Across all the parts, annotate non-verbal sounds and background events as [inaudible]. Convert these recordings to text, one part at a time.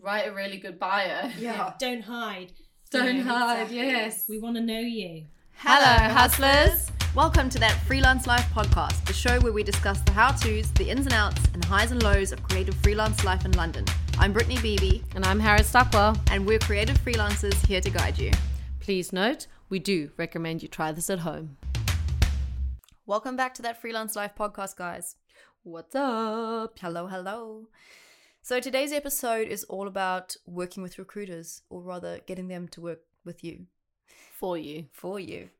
write a really good bio. Yeah. [laughs] Don't hide. Don't Yeah, hide, exactly. yes. We want to know you. Hello, hustlers. Welcome to that Freelance Life podcast, the show where we discuss the how to's, the ins and outs, and the highs and lows of creative freelance life in London. I'm Brittany Beebe, And I'm Harriet Stockwell. and we're creative freelancers here to guide you. Please note, we do recommend you try this at home. Welcome back to that Freelance Life podcast, guys. What's up? Hello, hello. So today's episode is all about working with recruiters, or rather, getting them to work with you, For you. for you.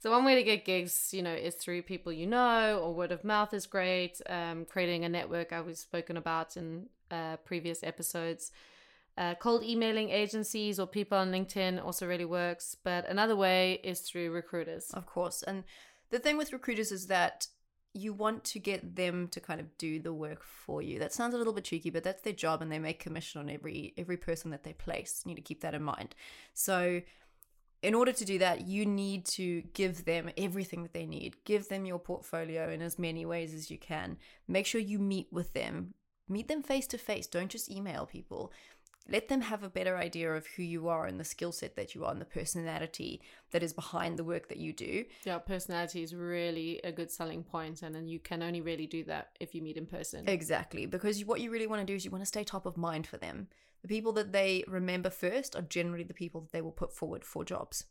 So one way to get gigs, you know, is through people you know, or word of mouth is great. Um, creating a network, I was spoken about in uh, previous episodes. Uh, cold emailing agencies or people on LinkedIn also really works. But another way is through recruiters. Of course. And the thing with recruiters is that you want to get them to kind of do the work for you. That sounds a little bit cheeky, but that's their job and they make commission on every every person that they place. You need to keep that in mind. So in order to do that, you need to give them everything that they need. Give them your portfolio in as many ways as you can. Make sure you meet with them. Meet them face to face. Don't just email people. Let them have a better idea of who you are and the skill set that you are and the personality that is behind the work that you do. Yeah, personality is really a good selling point, and then you can only really do that if you meet in person. Exactly, because what you really want to do is you want to stay top of mind for them. The people that they remember first are generally the people that they will put forward for jobs.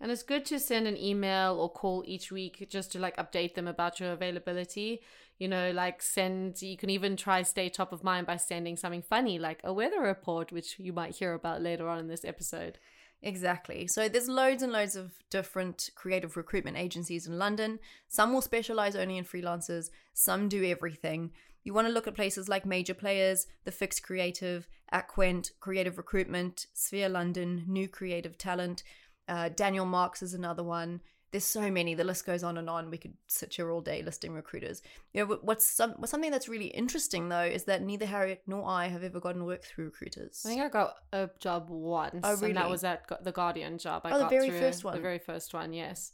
And it's good to send an email or call each week just to like update them about your availability. You know, like send, you can even try stay top of mind by sending something funny like a weather report, which you might hear about later on in this episode. Exactly. So there's loads and loads of different creative recruitment agencies in London. Some will specialize only in freelancers, some do everything. You want to look at places like Major Players, The Fix Creative, Aquent, Creative Recruitment, Sphere London, New Creative Talent. Uh, Daniel Marks is another one. There's so many. The list goes on and on. We could sit here all day listing recruiters. You know, what's some what's something that's really interesting though is that neither Harriet nor I have ever gotten work through recruiters. I think I got a job once. Oh, And that was at the Guardian job. I Oh, the got very through first one. The very first one, yes.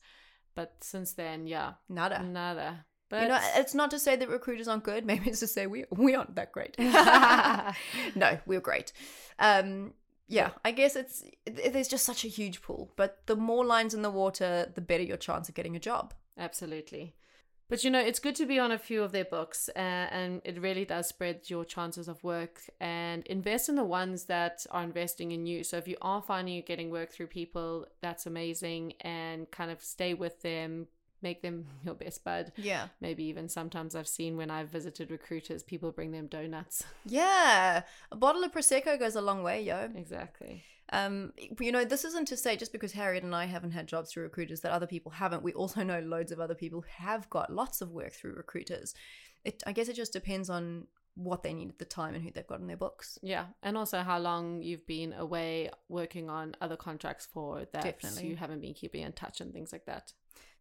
But since then, yeah, Nada. nada. But You know, it's not to say that recruiters aren't good. [laughs] Maybe it's to say we we aren't that great. [laughs] [laughs] no, we're great. Um, yeah, I guess it's it, there's just such a huge pool. But the more lines in the water, the better your chance of getting a job. Absolutely. But you know, it's good to be on a few of their books, uh, and it really does spread your chances of work. And invest in the ones that are investing in you. So if you are finding you're getting work through people, that's amazing, and kind of stay with them, make them [laughs] your best bud. Yeah, Maybe even sometimes I've seen when I've visited recruiters, people bring them donuts. [laughs] yeah. A bottle of prosecco goes a long way, yo. exactly. Um, you know, this isn't to say just because Harriet and I haven't had jobs through recruiters that other people haven't. We also know loads of other people have got lots of work through recruiters. It, I guess, it just depends on what they need at the time and who they've got in their books. Yeah, and also how long you've been away working on other contracts for that Definitely. you haven't been keeping in touch and things like that.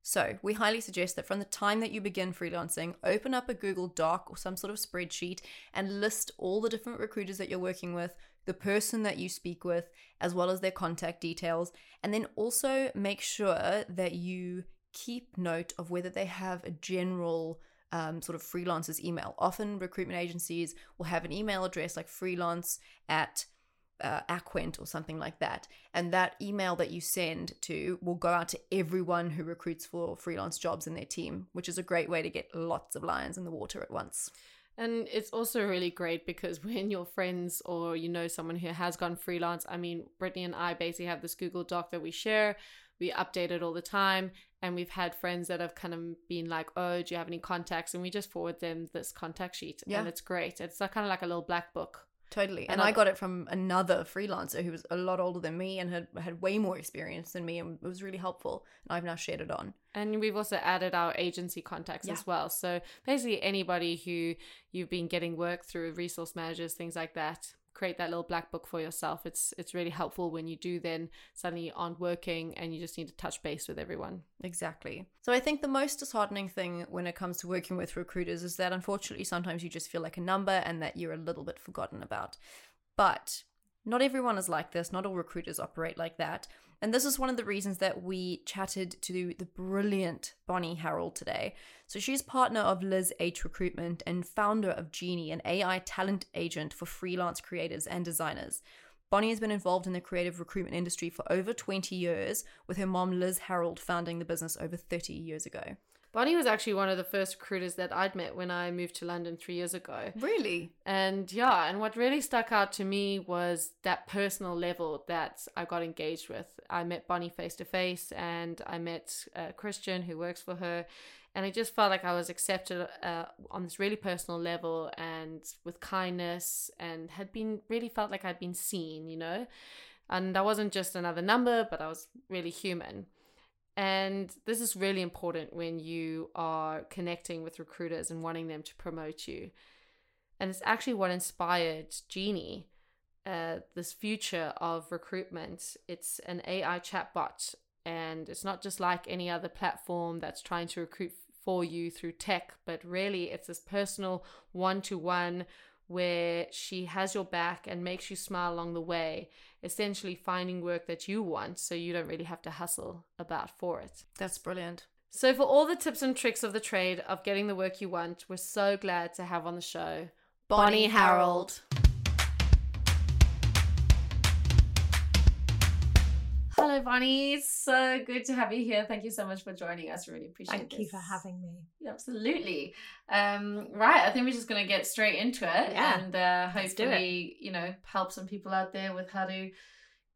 So, we highly suggest that from the time that you begin freelancing, open up a Google Doc or some sort of spreadsheet and list all the different recruiters that you're working with, the person that you speak with, as well as their contact details. And then also make sure that you keep note of whether they have a general um, sort of freelancers email. Often, recruitment agencies will have an email address like freelance at uh, Aquent or something like that. And that email that you send to will go out to everyone who recruits for freelance jobs in their team, which is a great way to get lots of lions in the water at once. And it's also really great because [laughs] when your friends or you know someone who has gone freelance, I mean, Brittany and I basically have this Google Doc that we share. We update it all the time. And we've had friends that have kind of been like, oh, do you have any contacts? And we just forward them this contact sheet. Yeah. And it's great. It's like, kind of like a little black book. Totally. And, And I got it from another freelancer who was a lot older than me and had had way more experience than me and it was really helpful. And I've now shared it on. And we've also added our agency contacts Yeah. as well. So basically, anybody who you've been getting work through, resource managers, things like that, create that little black book for yourself. It's it's really helpful when you do then suddenly aren't working and you just need to touch base with everyone. Exactly. So I think the most disheartening thing when it comes to working with recruiters is that unfortunately sometimes you just feel like a number and that you're a little bit forgotten about. But not everyone is like this. Not all recruiters operate like that. And this is one of the reasons that we chatted to the brilliant Bonnie Harold today. So she's partner of Liz H Recruitment and founder of Genie, an AI talent agent for freelance creators and designers. Bonnie has been involved in the creative recruitment industry for over 20 years, with her mom Liz Harold founding the business over 30 years ago. Bonnie was actually one of the first recruiters that I'd met when I moved to London three years ago. Really? And yeah, and what really stuck out to me was that personal level that I got engaged with. I met Bonnie face to face and I met uh, Christian who works for her. And I just felt like I was accepted uh, on this really personal level and with kindness and had been really felt like I'd been seen, you know? And I wasn't just another number, but I was really human. And this is really important when you are connecting with recruiters and wanting them to promote you. And it's actually what inspired Genie, uh, this future of recruitment. It's an AI chatbot, and it's not just like any other platform that's trying to recruit for you through tech, but really it's this personal one to one where she has your back and makes you smile along the way, essentially finding work that you want so you don't really have to hustle about for it. That's brilliant. So, for all the tips and tricks of the trade of getting the work you want, we're so glad to have on the show Bonnie Harold. Hello, Bonnie. It's so good to have you here. Thank you so much for joining us. Really appreciate it. Thank you for having me. Absolutely. Um, right. I think we're just going to get straight into it Yeah, and uh, hopefully, you know, help some people out there with how to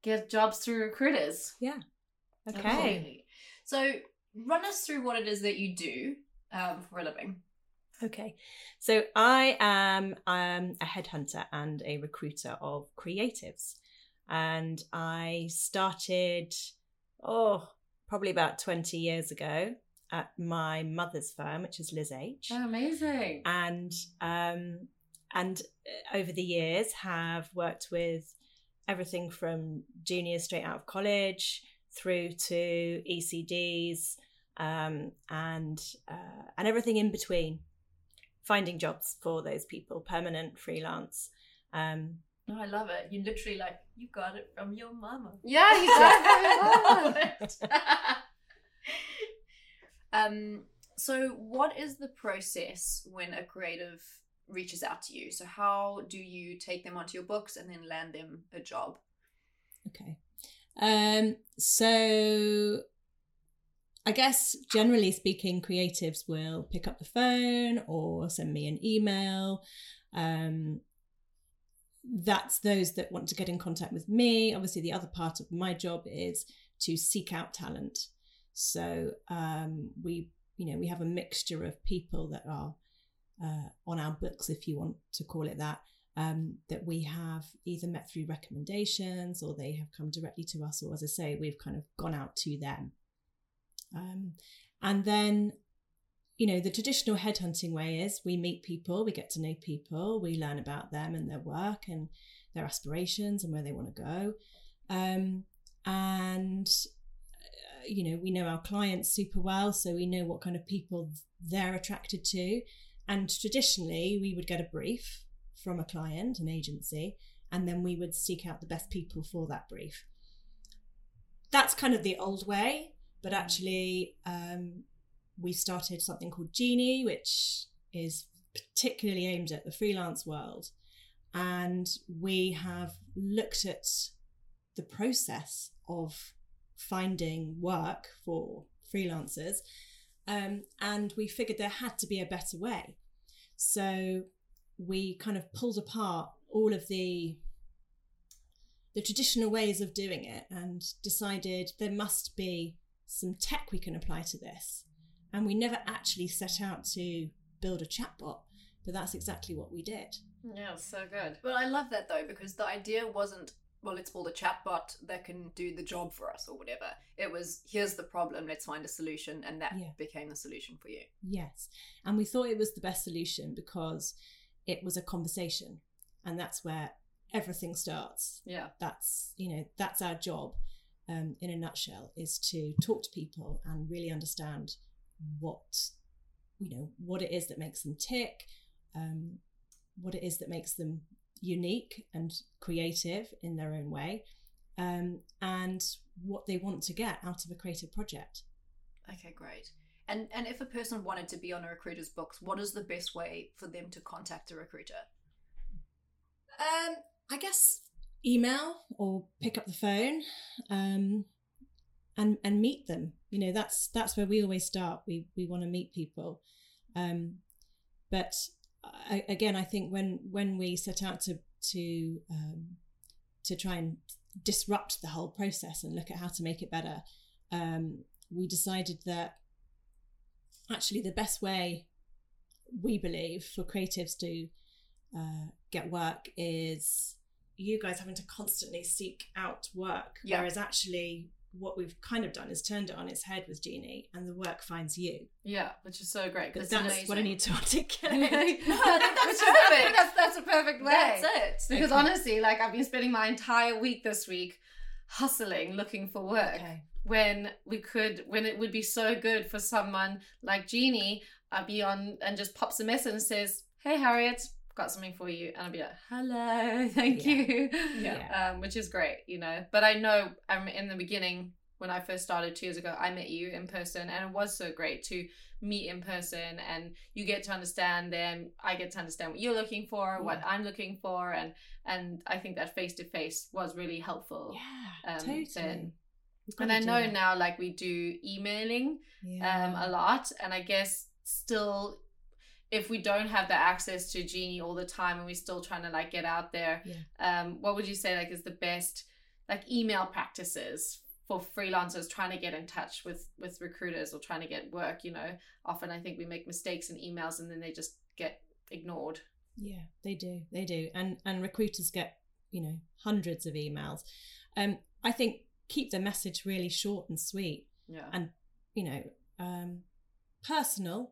get jobs through recruiters. Yeah. Okay. Absolutely. So, run us through what it is that you do um, for a living. Okay. So I am um, a headhunter and a recruiter of creatives. And I started, oh, probably about 20 years ago at my mother's firm, which is Liz H. amazing. and um, and uh, over the years have worked with everything from juniors straight out of college through to ECDs um, and uh, and everything in between, finding jobs for those people, permanent, freelance. Um, No, I love it. You literally like you got it from your mama. Yeah, you got it from your [laughs] um. So, what is the process when a creative reaches out to you? So, how do you take them onto your books and then land them a job? Okay. Um, so I guess generally speaking, creatives will pick up the phone or send me an email. Um, that's those that want to get in contact with me. Obviously, the other part of my job is to seek out talent. So um, we, you know, we have a mixture of people that are uh, on our books, if you want to call it that, um, that we have either met through recommendations or they have come directly to us, or as I say, we've kind of gone out to them. Um, and then, you know, the traditional headhunting way is we meet people, we get to know people, we learn about them and their work and their aspirations and where they want to go. Um, and, uh, you know, we know our clients super well, so we know what kind of people they're attracted to. And traditionally, we would get a brief from a client, an agency, and then we would seek out the best people for that brief. That's kind of the old way, but actually, um, we started something called Genie, which is particularly aimed at the freelance world. And we have looked at the process of finding work for freelancers. Um, and we figured there had to be a better way. So we kind of pulled apart all of the the traditional ways of doing it and decided there must be some tech we can apply to this. And we never actually set out to build a chatbot, but that's exactly what we did. Yeah, so good. Well, I love that though because the idea wasn't well, let's build a chatbot that can do the job for us or whatever. It was here's the problem, let's find a solution, and that Yeah. became the solution for you. Yes. And we thought it was the best solution because it was a conversation. And that's where everything starts. Yeah. That's, you know, that's our job um, in a nutshell is to talk to people and really understand what, you know, what it is that makes them tick, um, what it is that makes them unique and creative in their own way, um, and what they want to get out of a creative project. Okay, great. And and if a person wanted to be on a recruiter's books, what is the best way for them to contact a recruiter? Um, I guess email or pick up the phone, um, and and meet them. You know, that's that's where we always start. We we want to meet people, um, but I, again, I think when when we set out to to um, to try and disrupt the whole process and look at how to make it better, um, we decided that actually the best way we believe for creatives to uh, get work is you guys having to constantly seek out work, Yeah. whereas actually what we've kind of done is turned it on its head with Genie, and the work finds you. Yeah, which is so great. But 'cause that's it's what I need to [laughs] articulate. No, [laughs] that's which is perfect. That's, that's a perfect way. That's it. Because Okay. honestly, like I've been spending my entire week this week hustling, looking for work. okay. When we could, when it would be so good for someone like Genie, I'd be on and just pops a message and says, "Hey Harriet, got something for you," and I'd be like, "Hello, [laughs] thank Yeah. you," Yeah. [laughs] um, which is great, you know. But I know i'm in the beginning when I first started two years ago, I met you in person, and it was so great to meet in person, and you get to understand them. I get to understand what you're looking for, what I'm looking for, and and I think that face to face was really helpful. Yeah, Um, totally. then- And I know now, like we do emailing Yeah. um, a lot, and I guess still, if we don't have the access to Genie all the time, and we're still trying to like get out there, Yeah. um, what would you say like is the best like email practices for freelancers trying to get in touch with with recruiters or trying to get work? You know, often I think we make mistakes in emails and then they just get ignored. Yeah, they do. They do. And and recruiters get, you know, hundreds of emails. Um I think keep the message really short and sweet, Yeah. And- you know, um personal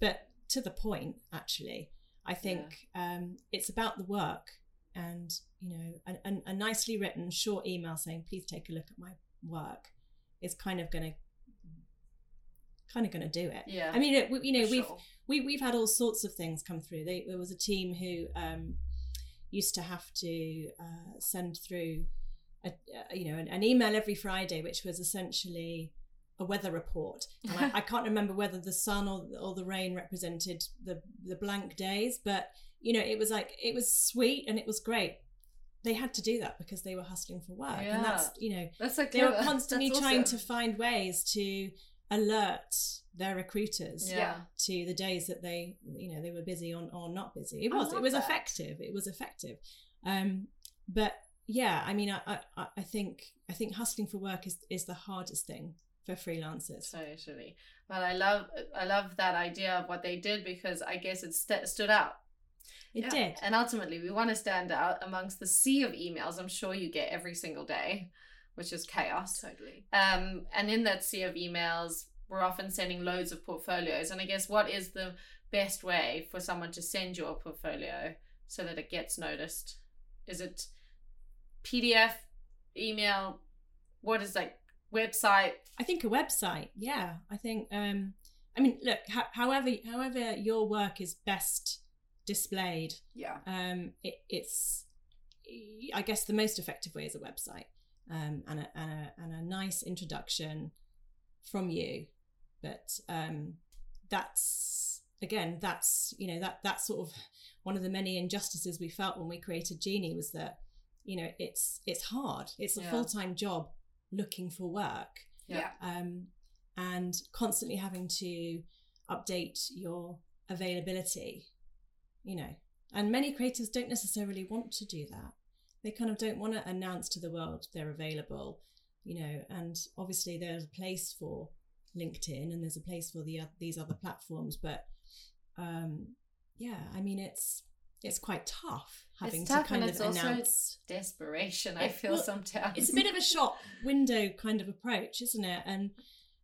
but to the point actually. I think um it's about the work and, you know, a, a, a nicely written short email saying please take a look at my work is kind of going to kind of going to do it. yeah. I mean, it, you know, we've sure. we we've had all sorts of things come through. They, there was a team who um, used to have to uh, send through, a, a, you know, an, an email every Friday, which was essentially a weather report. [laughs] And I, I can't remember whether the sun or, or the rain represented the the blank days, but you know, it was like it was sweet and it was great. They had to do that because they were hustling for work, and that's you know That's like they were [laughs] constantly That's trying awesome. to find ways to alert their recruiters Yeah. to the days that they you know they were busy on or not busy it was it was that. effective it was effective um but yeah i mean I, I i think i think hustling for work is is the hardest thing for freelancers Totally. But I love I love that idea of what they did because I guess it st- stood out. it Yeah. did And ultimately, we want to stand out amongst the sea of emails I'm sure you get every single day, which is chaos. Totally. Um, and in that sea of emails, we're often sending loads of portfolios. And I guess what is the best way for someone to send your portfolio so that it gets noticed? Is it PDF, email? What is like website? i think a website yeah i think um i mean look ho- however however your work is best displayed Yeah. um, it, it's I guess the most effective way is a website um, and, a, and, a, and a nice introduction from you. But um, that's again, that's you know that that's sort of one of the many injustices we felt when we created Genie was that you know it's it's hard. It's a Yeah. full time job looking for work Yeah. um, and constantly having to update your availability, you know. And many creators don't necessarily want to do that. They kind of don't want to announce to the world they're available, you know. And obviously, there's a place for LinkedIn and there's a place for the oth- these other platforms, but um, yeah, I mean, it's it's quite tough having it's tough to kind and of it's also announce desperation. I It- feel well, sometimes it's a bit of a [laughs] shop window kind of approach, isn't it? And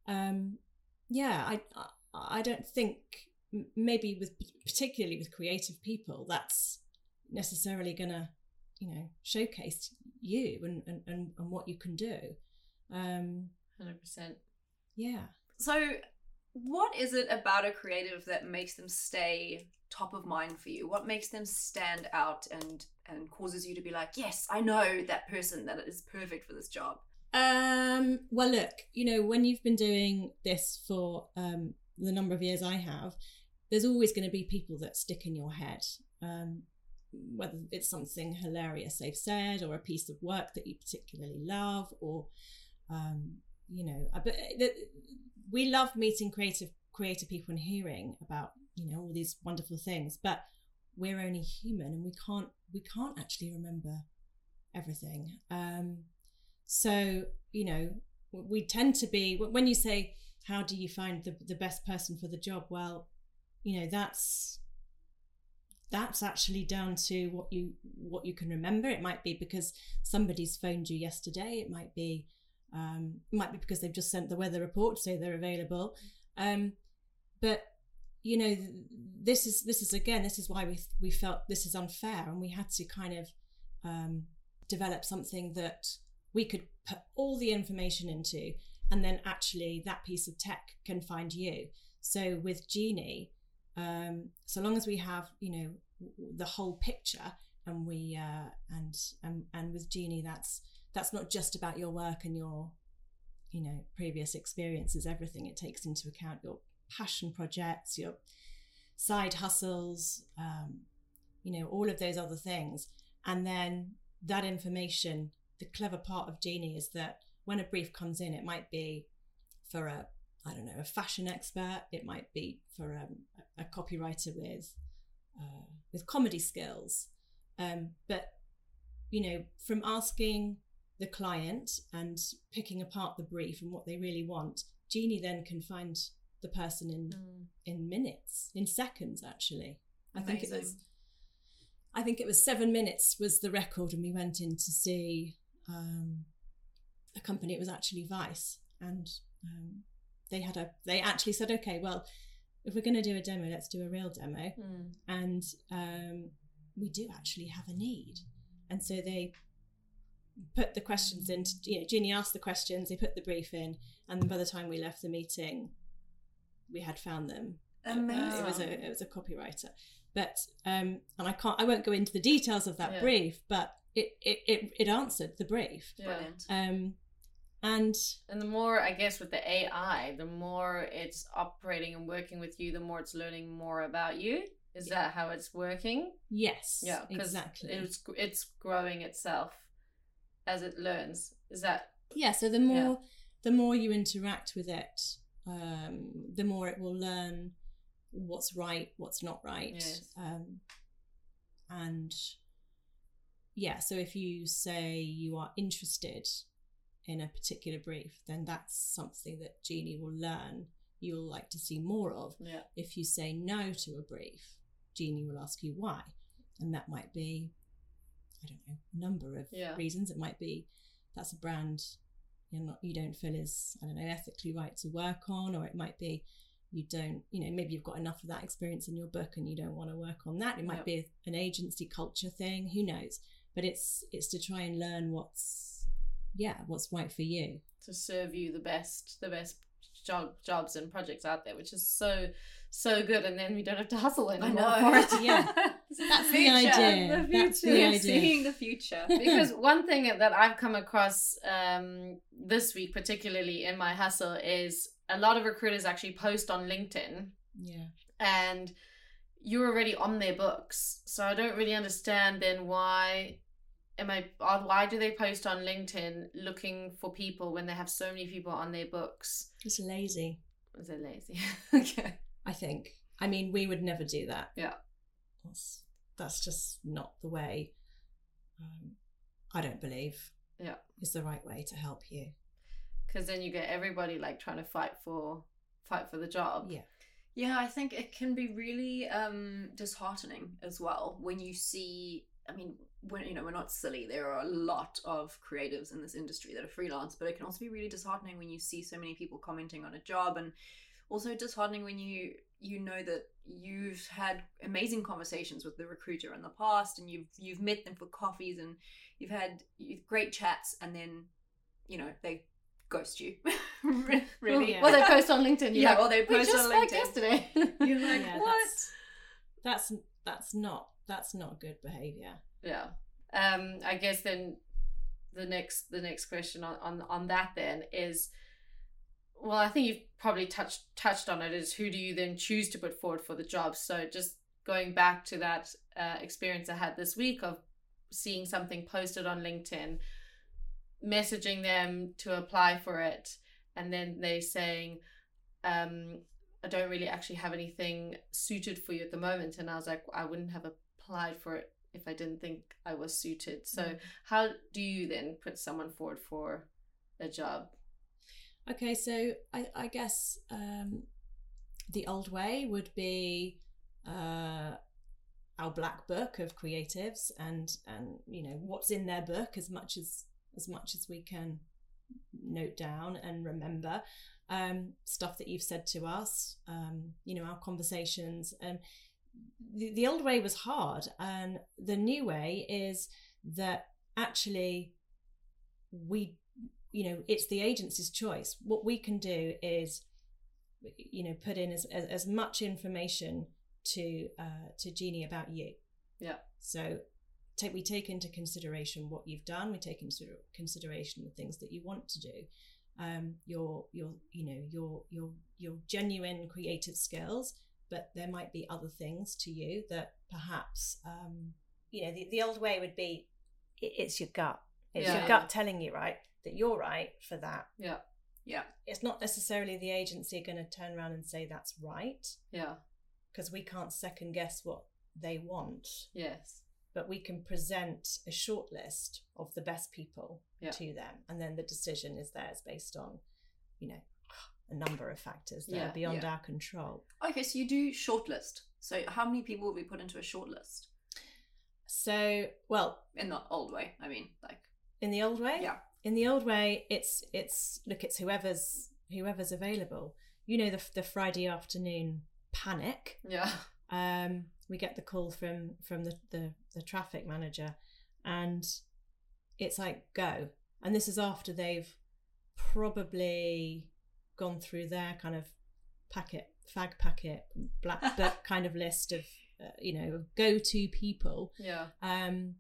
um, yeah, I I I don't think maybe with particularly with creative people that's necessarily gonna you know showcase you and and, and, and what you can do. Um, hundred percent. yeah, So what is it about a creative that makes them stay top of mind for you? What makes them stand out and and causes you to be like, yes, I know that person that is perfect for this job? Um, well, look, you know, when you've been doing this for um, the number of years I have, there's always going to be people that stick in your head. Um, whether it's something hilarious they've said, or a piece of work that you particularly love, or um, you know, but we love meeting creative creative people and hearing about you know all these wonderful things, but we're only human and we can't we can't actually remember everything. Um, so you know, we tend to be when you say how do you find the, the best person for the job? Well you know that's that's actually down to what you what you can remember. It might be because somebody's phoned you yesterday. It might be um, might be because they've just sent the weather report say they're available. Um, but you know this is this is again this is why we we felt this is unfair and we had to kind of um, develop something that we could put all the information into and then actually that piece of tech can find you. So with genie um, so long as we have you know the whole picture and we uh, and and and with genie that's that's not just about your work and your you know previous experiences everything it takes into account your passion projects your side hustles um, you know all of those other things and then that information the clever part of genie is that when a brief comes in, it might be for a I don't know a fashion expert. It might be for um, a, a copywriter with uh, with comedy skills. Um, but you know, from asking the client and picking apart the brief and what they really want, Genie then can find the person in mm. in minutes, in seconds. Actually, I think it was. I think it was seven minutes was the record, and we went in to see um, a company. It was actually Vice, and um, they had a. They actually said, okay, well, if we're going to do a demo, let's do a real demo, mm. and um, we do actually have a need, and so they put the questions in. You know, Ginny asked the questions. They put the brief in, and by the time we left the meeting, we had found them. Amazing. Uh, it was a it was a copywriter, but um, and I can't I won't go into the details of that yeah. brief, but it, it it it answered the brief. Yeah. Brilliant. Um, and and the more i guess with the ai the more it's operating and working with you the more it's learning more about you is yeah. that how it's working yes yeah exactly it's it's growing itself as it learns is that yeah so the more yeah. the more you interact with it um the more it will learn what's right what's not right yes. um and yeah so if you say you are interested in a particular brief, then that's something that Genie will learn you'll like to see more of. Yeah. If you say no to a brief, Genie will ask you why. And that might be, I don't know, a number of yeah. reasons. It might be that's a brand you're not you don't feel is, I don't know, ethically right to work on, or it might be you don't, you know, maybe you've got enough of that experience in your book and you don't want to work on that. It might yep. be an agency culture thing, who knows? But it's it's to try and learn what's yeah what's right for you to serve you the best the best job jobs and projects out there which is so so good and then we don't have to hustle anymore I know. [laughs] yeah that's the, the idea the future that's the idea. seeing the future [laughs] because one thing that i've come across um, this week particularly in my hustle is a lot of recruiters actually post on linkedin yeah and you're already on their books so i don't really understand then why am I why do they post on LinkedIn looking for people when they have so many people on their books? It's lazy. Is it lazy? [laughs] okay. I think. I mean, we would never do that. Yeah. That's that's just not the way. Um, I don't believe. Yeah. Is the right way to help you. Because then you get everybody like trying to fight for fight for the job. Yeah. Yeah, I think it can be really um, disheartening as well when you see. I mean, when you know we're not silly there are a lot of creatives in this industry that are freelance but it can also be really disheartening when you see so many people commenting on a job and also disheartening when you you know that you've had amazing conversations with the recruiter in the past and you've you've met them for coffees and you've had great chats and then you know they ghost you. [laughs] [laughs] really? Yeah. Well, they post on LinkedIn. You're Yeah, like, or they "We post just on spoke LinkedIn." yesterday. [laughs] You're like, Yeah, what? that's- That's that's not that's not good behavior. yeah. Um. I guess then the next the next question on on on that then is. Well, I think you've probably touched touched on it. Is who do you then choose to put forward for the job? So just going back to that uh, experience I had this week of seeing something posted on LinkedIn, messaging them to apply for it, and then they saying, um, "I don't really actually have anything suited for you at the moment," and I was like, "I wouldn't have applied for it if I didn't think I was suited." So, how do you then put someone forward for a job? Okay, so I, I guess um, the old way would be uh, our black book of creatives, and and you know what's in their book as much as as much as we can note down and remember um, stuff that you've said to us. Um, you know our conversations. Um, the, the old way was hard, and the new way is that actually we you know it's the agency's choice. What we can do is you know put in as, as, as much information to uh, to Genie about you. Yeah. so take we take into consideration what you've done we take into consideration the things that you want to do. Um your your you know your your your genuine creative skills but there might be other things to you that perhaps um you know the, the old way would be it's your gut. It's Yeah, your gut telling you right that you're right for that Yeah. Yeah. it's not necessarily the agency going to turn around and say that's right Yeah. because we can't second guess what they want Yes. but we can present a short list of the best people Yeah. to them and then the decision is theirs based on you know a number of factors that Yeah, are beyond yeah. our control Okay, so you do shortlist. So how many people will be put into a shortlist? so well In the old way, I mean, like in the old way Yeah. In the old way it's it's look it's whoever's whoever's available you know the, the friday afternoon panic Yeah. um, we get the call from from the, the the traffic manager, and it's like go. And this is after they've probably gone through their kind of packet, fag packet, black book [laughs] kind of list of uh, you know go to people. Yeah. Um,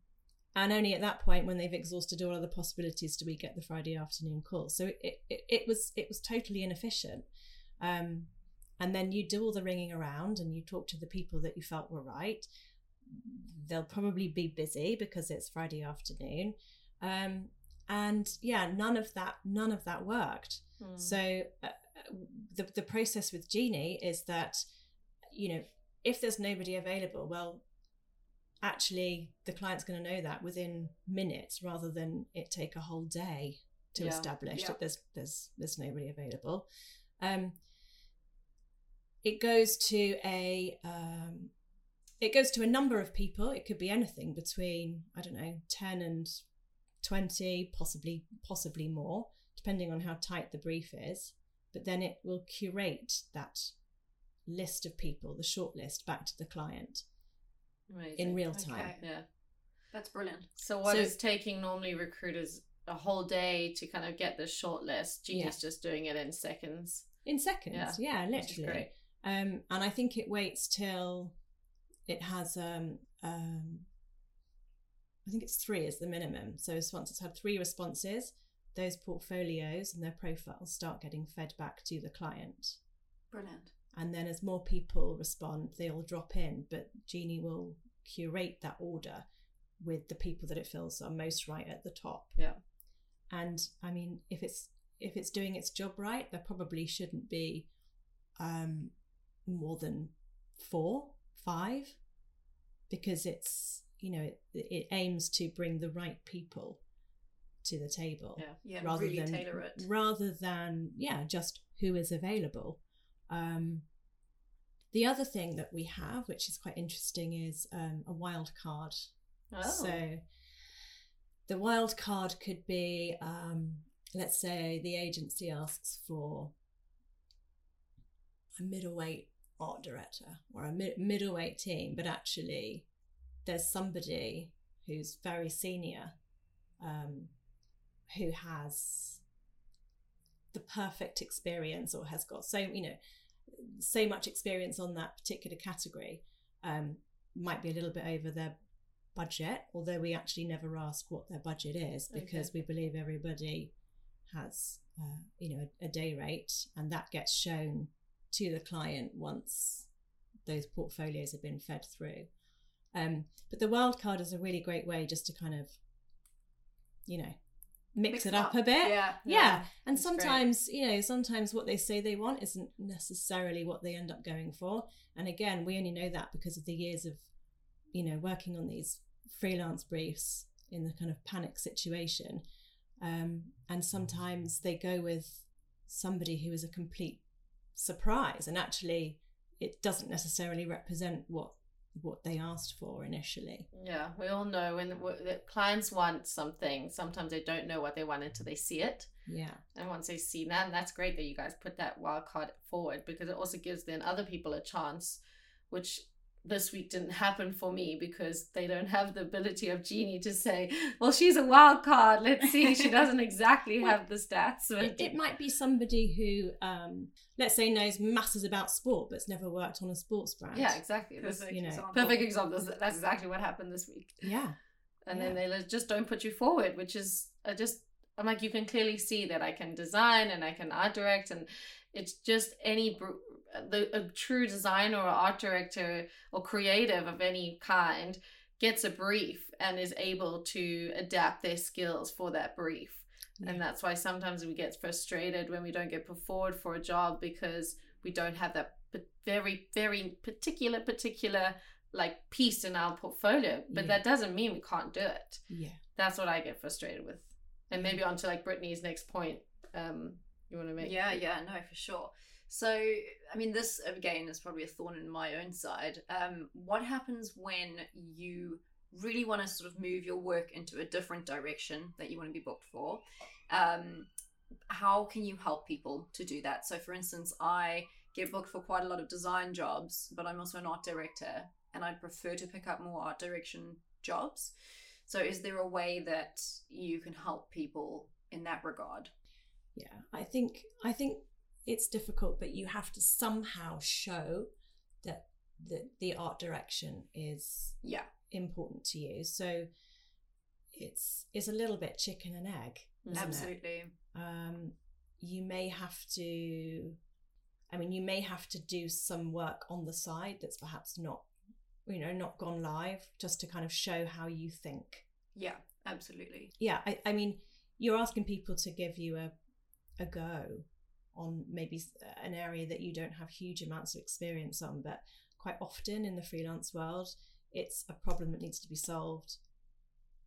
and only at that point, when they've exhausted all other possibilities, do we get the Friday afternoon call. So it, it, it was it was totally inefficient. Um, and then you do all the ringing around and you talk to the people that you felt were right. They'll probably be busy because it's Friday afternoon. Um, and yeah, none of that none of that worked. Hmm. So uh, the the process with Genie is that you know if there's nobody available, well, actually the client's going to know that within minutes rather than it take a whole day to Yeah, establish yeah. that there's there's there's nobody available. Um, it goes to a um, it goes to a number of people. It could be anything between I don't know ten and twenty, possibly possibly more, depending on how tight the brief is. But then it will curate that list of people, the short list, back to the client Amazing. in real time. Okay. Yeah. that's brilliant. So what is So- taking normally recruiters a whole day to kind of get the short list? Genie's Yeah. just doing it in seconds. in seconds yeah, which is literally great. um and i think it waits till it has um um i think it's three is the minimum so it's once it's had three responses those portfolios and their profiles start getting fed back to the client Brilliant. And then as more people respond they'll drop in but genie will curate that order with the people that it feels are most right at the top Yeah. and i mean if it's if it's doing its job right there probably shouldn't be um more than four five because it's you know it, it aims to bring the right people to the table Yeah. Yeah, rather really than rather than yeah just who is available um the other thing that we have which is quite interesting is um, a wild card Oh. so the wild card could be um let's say the agency asks for a middleweight art director or a mid- middleweight team but actually there's somebody who's very senior um, who has the perfect experience or has got so you know so much experience on that particular category um, might be a little bit over their budget although we actually never ask what their budget is because Okay. we believe everybody has uh, you know a, a day rate and that gets shown to the client once those portfolios have been fed through um, but the wild card is a really great way just to kind of you know mix, Mix it up, up. a bit Yeah. yeah, and That's great. sometimes you know sometimes what they say they want isn't necessarily what they end up going for and again we only know that because of the years of you know working on these freelance briefs in the kind of panic situation um, and sometimes they go with somebody who is a complete surprise and actually it doesn't necessarily represent what what they asked for initially Yeah, we all know when the, the clients want something, sometimes they don't know what they want until they see it. yeah And once they see that, and that's great that you guys put that wild card forward because it also gives then other people a chance, which this week didn't happen for me because they don't have the ability of Genie to say, well, she's a wild card. Let's see. She [laughs] doesn't exactly have the stats. It, it [laughs] might be somebody who um, let's say knows masses about sport but's never worked on a sports brand yeah, exactly. This Perfect you know, example. perfect example. That's- exactly what happened this week. yeah and then they just don't put you forward which is I just i'm like you can clearly see that i can design and i can art direct and it's just any the a true designer or art director or creative of any kind gets a brief and is able to adapt their skills for that brief. And that's why sometimes we get frustrated when we don't get put forward for a job because we don't have that very very particular particular like piece in our portfolio. But Yeah. that doesn't mean we can't do it. Yeah. That's what i get frustrated with. And maybe on to like brittany's next point um you want to make. Yeah, yeah, no, for sure. So, I mean, this again is probably a thorn in my own side. Um, what happens when you really want to sort of move your work into a different direction that you want to be booked for? Um, how can you help people to do that? So, for instance, I get booked for quite a lot of design jobs, but I'm also an art director, and I'd prefer to pick up more art direction jobs. So, is there a way that you can help people in that regard? yeah i think i think it's difficult but you have to somehow show that the, the art direction is Yeah. important to you so it's it's a little bit chicken and egg? Absolutely. um, you may have to i mean you may have to do some work on the side that's perhaps not you know not gone live just to kind of show how you think Yeah, absolutely. yeah i, I mean you're asking people to give you a, a go on maybe an area that you don't have huge amounts of experience on but quite often in the freelance world it's a problem that needs to be solved.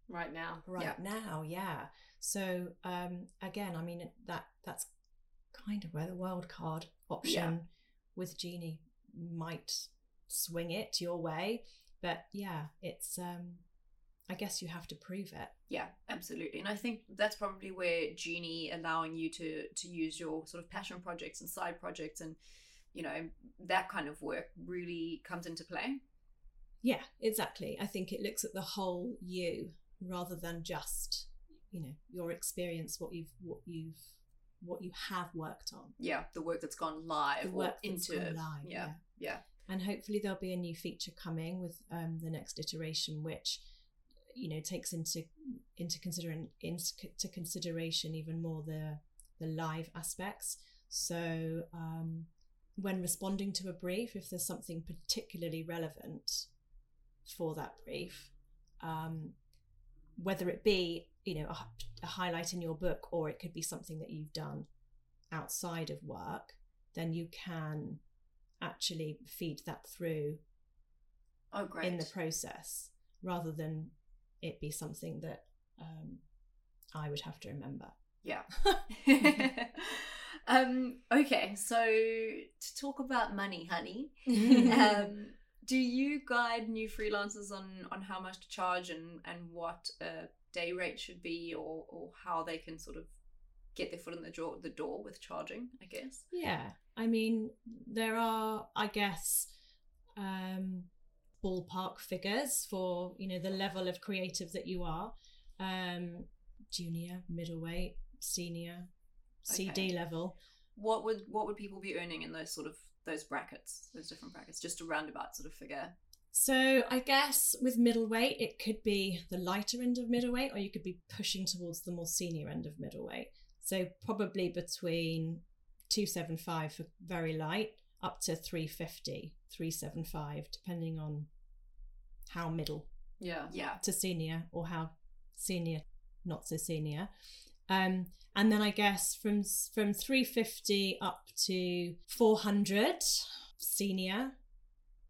Right now. Right Yeah. now yeah. So um again i mean that that's kind of where the wild card option with genie might swing it your way but yeah it's um i guess you have to prove it Yeah, absolutely. And I think that's probably where Genie allowing you to to use your sort of passion projects and side projects and you know that kind of work really comes into play. yeah exactly i think it looks at the whole you rather than just you know your experience what you've what you've what you have worked on Yeah, the work that's gone live the or work into live yeah, yeah. and hopefully there'll be a new feature coming with um, the next iteration which you know takes into into considering into consideration even more the the live aspects so um, when responding to a brief if there's something particularly relevant for that brief um, whether it be you know a, a highlight in your book or it could be something that you've done outside of work then you can actually feed that through Oh, great. in the process rather than it be something that um, I would have to remember. Yeah. [laughs] [laughs] um, okay, so to talk about money, honey, [laughs] um, do you guide new freelancers on on how much to charge and and what a day rate should be, or or how they can sort of get their foot in the door the door with charging? I guess. yeah, I mean, there are, I guess, um, ballpark figures for you know the level of creative that you are, um, junior, middleweight, senior, CD Okay. level. What would what would people be earning in those sort of those brackets, those different brackets? Just a roundabout sort of figure. So I guess with middleweight, it could be the lighter end of middleweight, or you could be pushing towards the more senior end of middleweight. So probably between 275 for very light up to 350, 375, depending on how middle Yeah. Yeah. to senior or how senior not so senior. Um, and then I guess from from 350 up to 400 senior.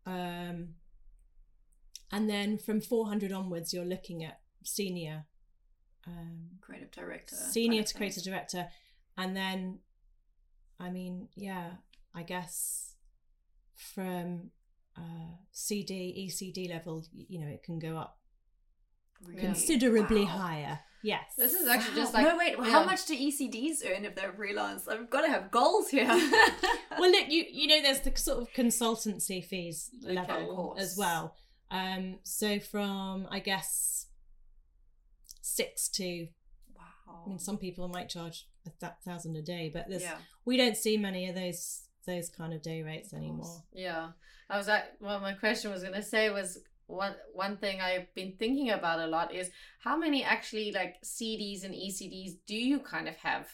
Um, and then from 400 onwards, you're looking at senior, um, Creative director. senior to creative director. And then, I mean, yeah, I guess from uh, CD, ECD level, you know, it can go up Really? considerably Wow. higher. Yes. This is actually Wow. just like no wait. yeah. How much do ECDs earn if they're freelance? I've got to have goals here. [laughs] well, look, you [laughs] you know, there's the sort of consultancy fees level course. as well. Um, so from I guess six to, wow. I mean, some people might charge a th- thousand a day, but there's yeah. we don't see many of those those kind of day rates Of anymore. Yeah, I was at. Well, my question was gonna say was one one thing I've been thinking about a lot is how many actually like CDs and ECDs do you kind of have?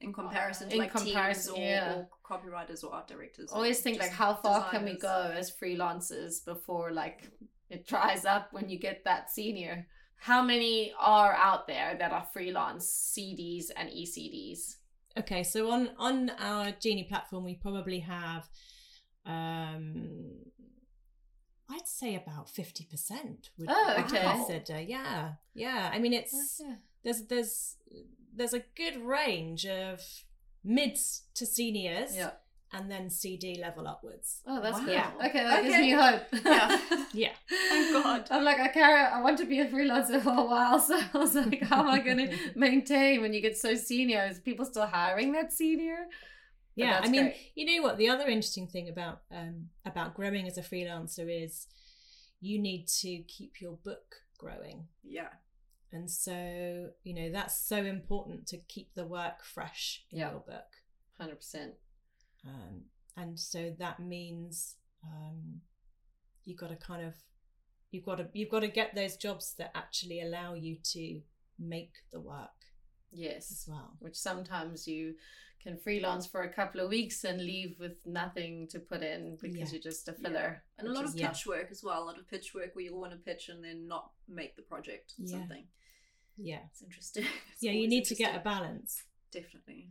In comparison to In like comparison, teams or, yeah. or copywriters or art directors. Always think like how far can we go as freelancers before like it dries up when you get that senior? How many are out there that are freelance CDs and E ECDs? Okay, so on on our Genie platform, we probably have, um, I'd say about fifty percent. Would Oh, okay. Consider, yeah, yeah. I mean, it's Okay. there's there's there's a good range of mids to seniors, Yeah. And then CD level upwards. Oh, that's Wow. good. Yeah. Okay, that gives me hope. Yeah. [laughs] Yeah. Thank God. I'm like, I carry, I want to be a freelancer for a while. [laughs] So I was like, how am I going [laughs] to maintain when you get so senior? Is people still hiring that senior? But Yeah, I mean, great. you know what? The other interesting thing about um, about growing as a freelancer is you need to keep your book growing. Yeah. And so, you know, that's so important to keep the work fresh in Yeah. your book. 100%. Um, and so that means um, you've got to kind of you've got to you've got to get those jobs that actually allow you to make the work Yes, as well. Which sometimes you can freelance for a couple of weeks and leave with nothing to put in because Yeah. you're just a Yeah. filler. And a lot is- of Yeah. pitch work as well. A lot of pitch work where you'll want to pitch and then not make the project or Yeah. something. Yeah. It's interesting. [laughs] It's yeah, you need to get a balance. Definitely.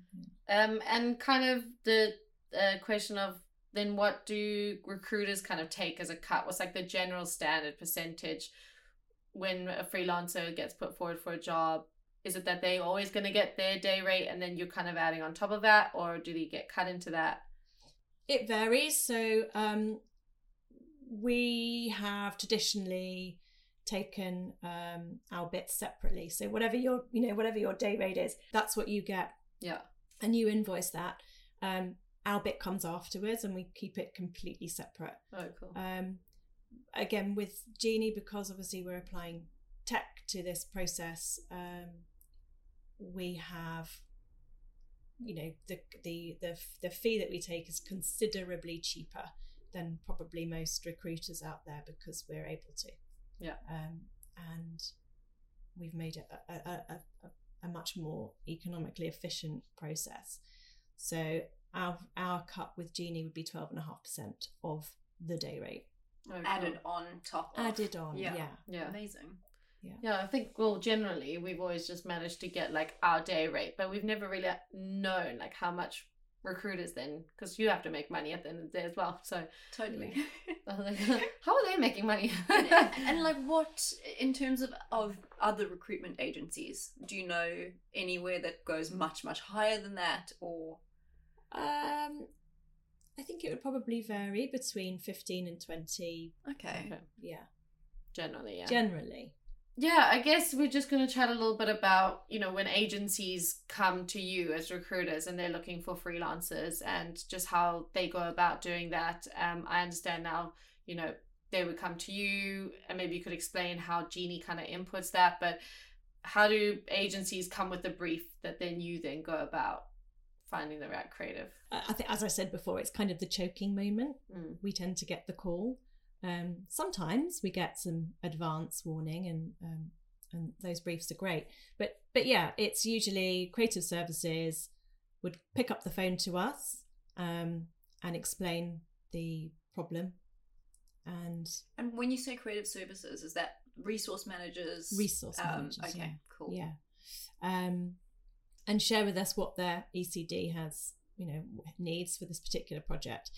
Um, and kind of the uh, question of then what do recruiters kind of take as a cut? What's like the general standard percentage when a freelancer gets put forward for a job? Is it that they always going to get their day rate and then you're kind of adding on top of that, or do they get cut into that? It varies. So um, we have traditionally taken um, our bits separately. So whatever your you know whatever your day rate is, that's what you get, Yeah. and you invoice that. Um, our bit comes afterwards, and we keep it completely separate. Oh, cool. Um, again, with Genie, because obviously we're applying tech to this process, um, we have, you know, the, the the the fee that we take is considerably cheaper than probably most recruiters out there because we're able to. Yeah. Um, and we've made it a, a, a, a, a much more economically efficient process. So our our cut with Genie would be twelve and a half percent of the day rate Oh, cool. Added on top of. added on. Yeah. Yeah, Yeah. Amazing. Yeah, yeah, I think well generally we've always just managed to get like our day rate, but we've never really known like how much recruiters then because you have to make money at the end of the day as well. So Totally. I [laughs] how are they making money? [laughs] and, and like what in terms of of other recruitment agencies do you know anywhere that goes much much higher than that or Um, I think it would probably vary between fifteen and twenty. okay Okay. Yeah, generally, yeah. generally. yeah, I guess we're just going to chat a little bit about, you know, when agencies come to you as recruiters and they're looking for freelancers and just how they go about doing that. Um, I understand now, you know, they would come to you and maybe you could explain how Genie kind of inputs that, but how do agencies come with the brief that then you then go about finding the right creative. I think, as I said before, it's kind of the choking moment. Mm. We tend to get the call. Um, sometimes we get some advance warning, and um, and those briefs are great. But but yeah, it's usually creative services would pick up the phone to us um, and explain the problem and And when you say creative services, is that resource managers? resource Um, managers. okay, yeah. cool. Yeah. Um, and share with us what their ECD has, you know, needs for this particular project.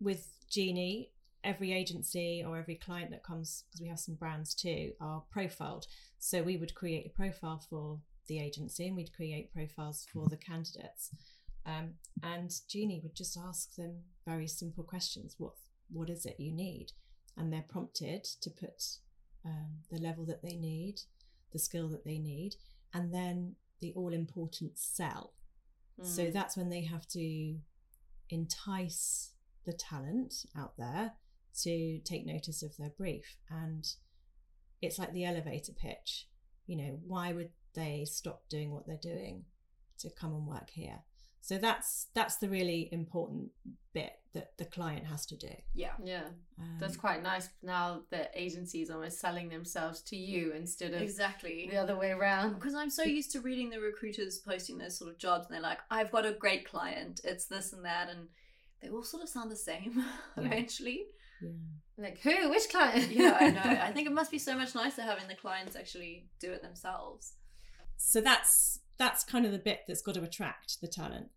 With Genie, every agency or every client that comes, because we have some brands too, are profiled. So we would create a profile for the agency and we'd create profiles for the candidates. Um, and Genie would just ask them very simple questions. What what is it you need? And they're prompted to put um, the level that they need, the skill that they need, and then the all important sell. So Mm. that's when they have to entice the talent out there to take notice of their brief. And it's like the elevator pitch. You know, why would they stop doing what they're doing to come and work here? So that's that's the really important bit that the client has to do. Yeah. yeah, Um, that's quite nice. Now the agency is almost selling themselves to you instead of Exactly. the other way around. [laughs] Because I'm so used to reading the recruiters posting those sort of jobs, and they're like, "I've got a great client. It's this and that," and they all sort of sound the same [laughs] Yeah. eventually. yeah. Like who? Which client? Yeah, I know. [laughs] I think it must be so much nicer having the clients actually do it themselves. so that's that's kind of the bit that's got to attract the talent.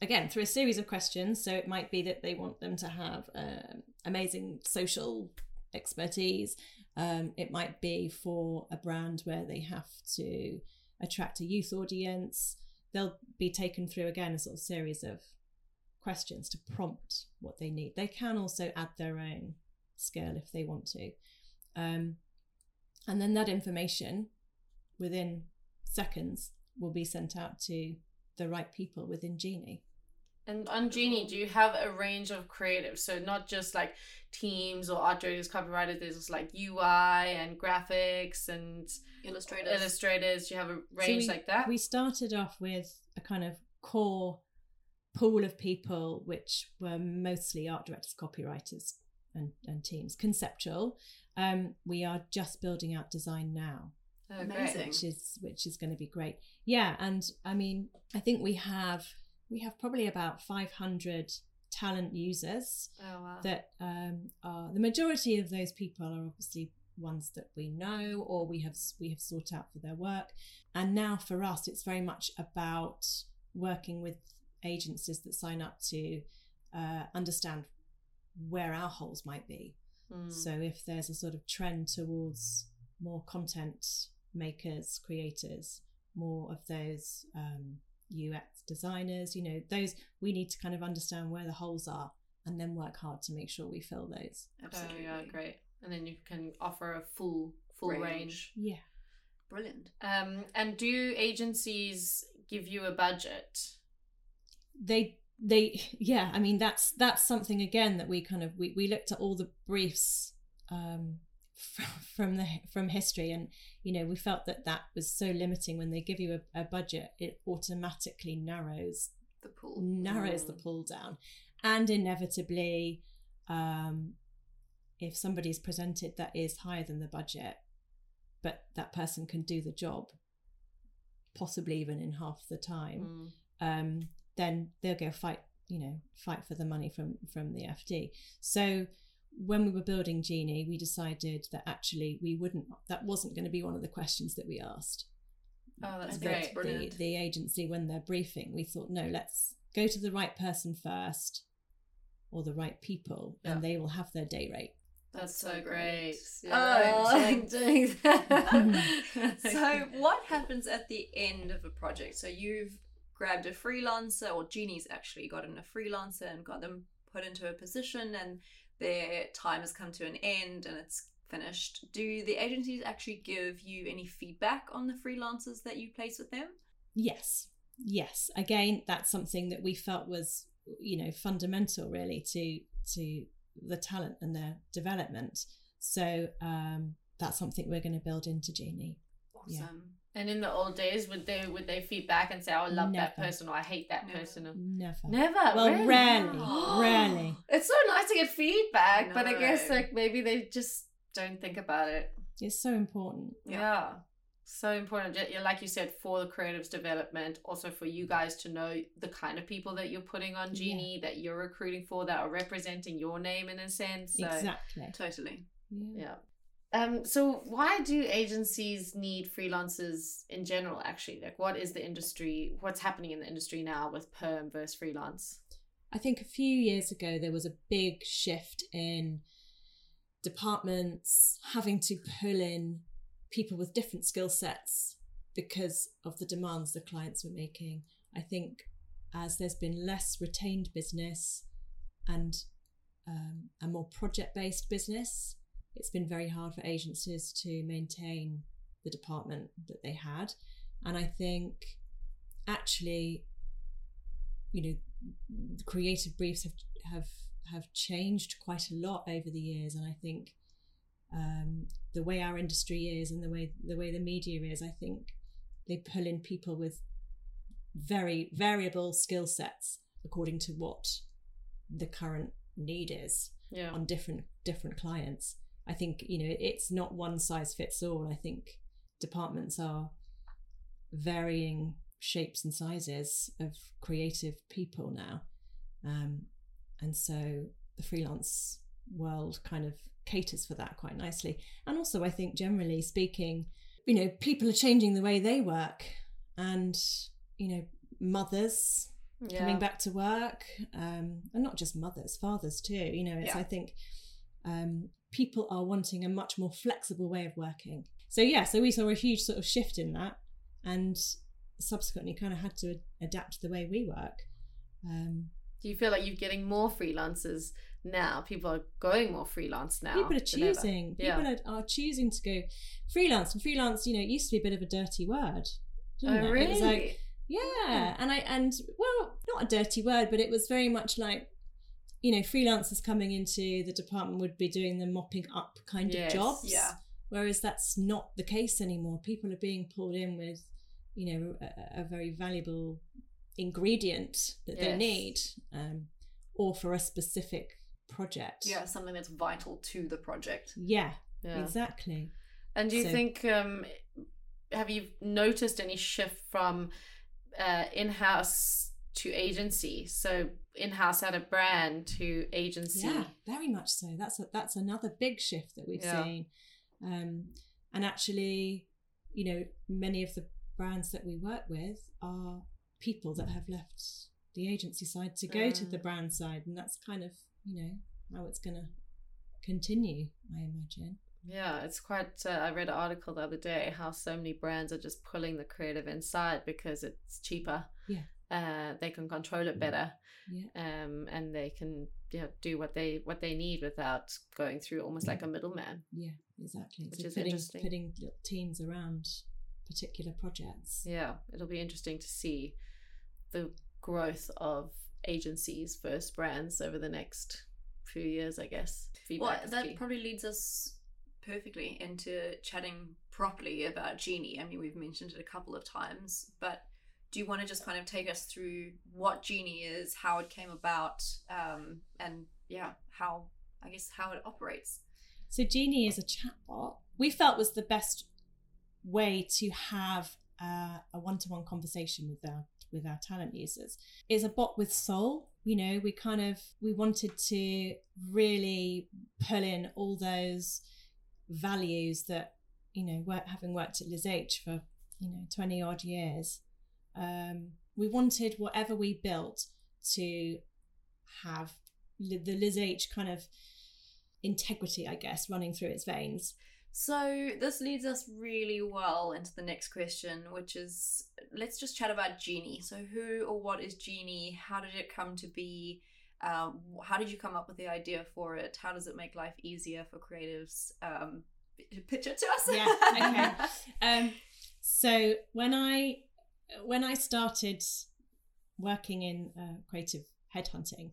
Again through a series of questions so it might be that they want them to have um, amazing social expertise. Um, it might be for a brand where they have to attract a youth audience. They'll be taken through again a sort of series of questions to prompt what they need. They can also add their own skill if they want to. Um, and then that information within seconds will be sent out to the right people within Genie. And on Genie, do you have a range of creatives? So not just like teams or art directors, copywriters. There's just like UI and graphics and Illustrators. illustrators. Do you have a So range we- like that? We started off with a kind of core pool of people, which were mostly art directors, copywriters, and, and teams, conceptual. Um, we are just building out design now. Oh, Amazing. great. which is which is going to be great. Yeah, and I mean, I think we have we have probably about 500 talent users Oh wow. that um, are the majority of those people are obviously ones that we know or we have we have sought out for their work. And now for us, it's very much about working with agencies that sign up to uh, understand where our holes might be. Mm. So if there's a sort of trend towards more content makers, creators, more of those um, UX designers, you know, those we need to kind of understand where the holes are and then work hard to make sure we fill those. Absolutely. Oh yeah, great. And then you can offer a full full range. Range. Yeah. Brilliant. Um, and do agencies give you a budget? They they yeah, I mean that's that's something again that we kind of we, we looked at all the briefs um from the from history and you know we felt that that was so limiting when they give you a, a budget it automatically narrows The pool. narrows the Mm. pull down and inevitably um, if somebody's presented that is higher than the budget but that person can do the job possibly even in half the time Mm. um, then they'll go fight you know fight for the money from from the fd so when we were building genie we decided that actually we wouldn't that wasn't going to be one of the questions that we asked Oh, that's great. the, brilliant. the agency when they're briefing we thought no let's go to the right person first or the right people Yeah. and they will have their day rate That's so so great. great. Oh. [laughs] I'm [laughs] doing that. so what happens at the end of a project? So you've grabbed a freelancer, or Genie's actually gotten a freelancer and got them put into a position, and their time has come to an end and it's finished. Do the agencies actually give you any feedback on the freelancers that you place with them? yes yes again that's something that we felt was you know fundamental really to to the talent and their development so um that's something we're going to build into genie Awesome. And in the old days, would they would they feed back and say, "Oh, "I love that person" or "I hate that Never. person"? Or... Never. Never. Well, really? rarely, [gasps] rarely. It's so nice to get feedback, but I guess like maybe they just don't think about it. It's so important. Yeah. Yeah. So important. Yeah, Like you said, for the creatives development, also for you guys to know the kind of people that you're putting on Genie, that you're recruiting for, that are representing your name in a sense. So, Exactly. Totally. Yeah. Yeah. Um, so why do agencies need freelancers in general actually? Like what is the industry what's happening in the industry now with perm versus freelance? I think a few years ago there was a big shift in departments having to pull in people with different skill sets because of the demands the clients were making. I think as there's been less retained business and um, a more project based business, it's been very hard for agencies to maintain the department that they had. And I think actually, you know, the creative briefs have have have changed quite a lot over the years, and I think um, the way our industry is and the way the way the media is, I think they pull in people with very variable skill sets according to what the current need is Yeah. on different different clients. I think you know it's not one size fits all. I think departments are varying shapes and sizes of creative people now, um, and so the freelance world kind of caters for that quite nicely. And also, I think generally speaking, you know, people are changing the way they work, and you know, mothers yeah. coming back to work um, and not just mothers fathers too you know it's Yeah. i think um, people are wanting a much more flexible way of working so yeah so we saw a huge sort of shift in that and subsequently kind of had to adapt the way we work um, Do you feel like you're getting more freelancers now? People are going more freelance now. people are choosing Yeah. people are, are choosing to go freelance and freelance you know it used to be a bit of a dirty word Oh, it? really? It was like, Yeah, and I and well, not a dirty word, but it was very much like, you know, freelancers coming into the department would be doing the mopping up kind Yes, of jobs. yeah. Whereas that's not the case anymore. People are being pulled in with, you know, a, a very valuable ingredient that they need, um, or for a specific project. Yeah, something that's vital to the project. Yeah, Yeah. exactly. And do you So- think um have you noticed any shift from uh in-house to agency? So in-house at a brand to agency. Yeah, very much so. That's a, that's another big shift that we've Yeah. seen, um, and actually, you know, many of the brands that we work with are people that have left the agency side to go to Mm. the brand side, and that's kind of you know how it's going to continue. I imagine. Yeah, it's quite. Uh, I read an article the other day how so many brands are just pulling the creative inside because it's cheaper. Yeah. Uh, they can control it better. Yeah. Um, and they can yeah do what they what they need without going through almost like a middleman. Yeah, exactly. Which so is putting interesting. putting little teams around particular projects. Yeah, it'll be interesting to see the growth of agencies versus brands over the next few years. I guess. Well, Feedback is that key. probably leads us perfectly into chatting properly about Genie. I mean, we've mentioned it a couple of times, but do you want to just kind of take us through what Genie is, how it came about, um, and yeah, how I guess how it operates? So Genie is a chatbot. We felt was the best way to have uh, a one-to-one conversation with our with our talent users. Is a bot with soul. You know, we kind of we wanted to really pull in all those values that you know, work, having worked at Liz H for you know twenty odd years, um, we wanted whatever we built to have the Liz H kind of integrity, I guess, running through its veins. So this leads us really well into the next question, which is let's just chat about Genie. So who or what is Genie? How did it come to be? Um, how did you come up with the idea for it? How does it make life easier for creatives? Um, pitch it to us. Yeah, okay. [laughs] Um, so when I when I started working in uh, creative headhunting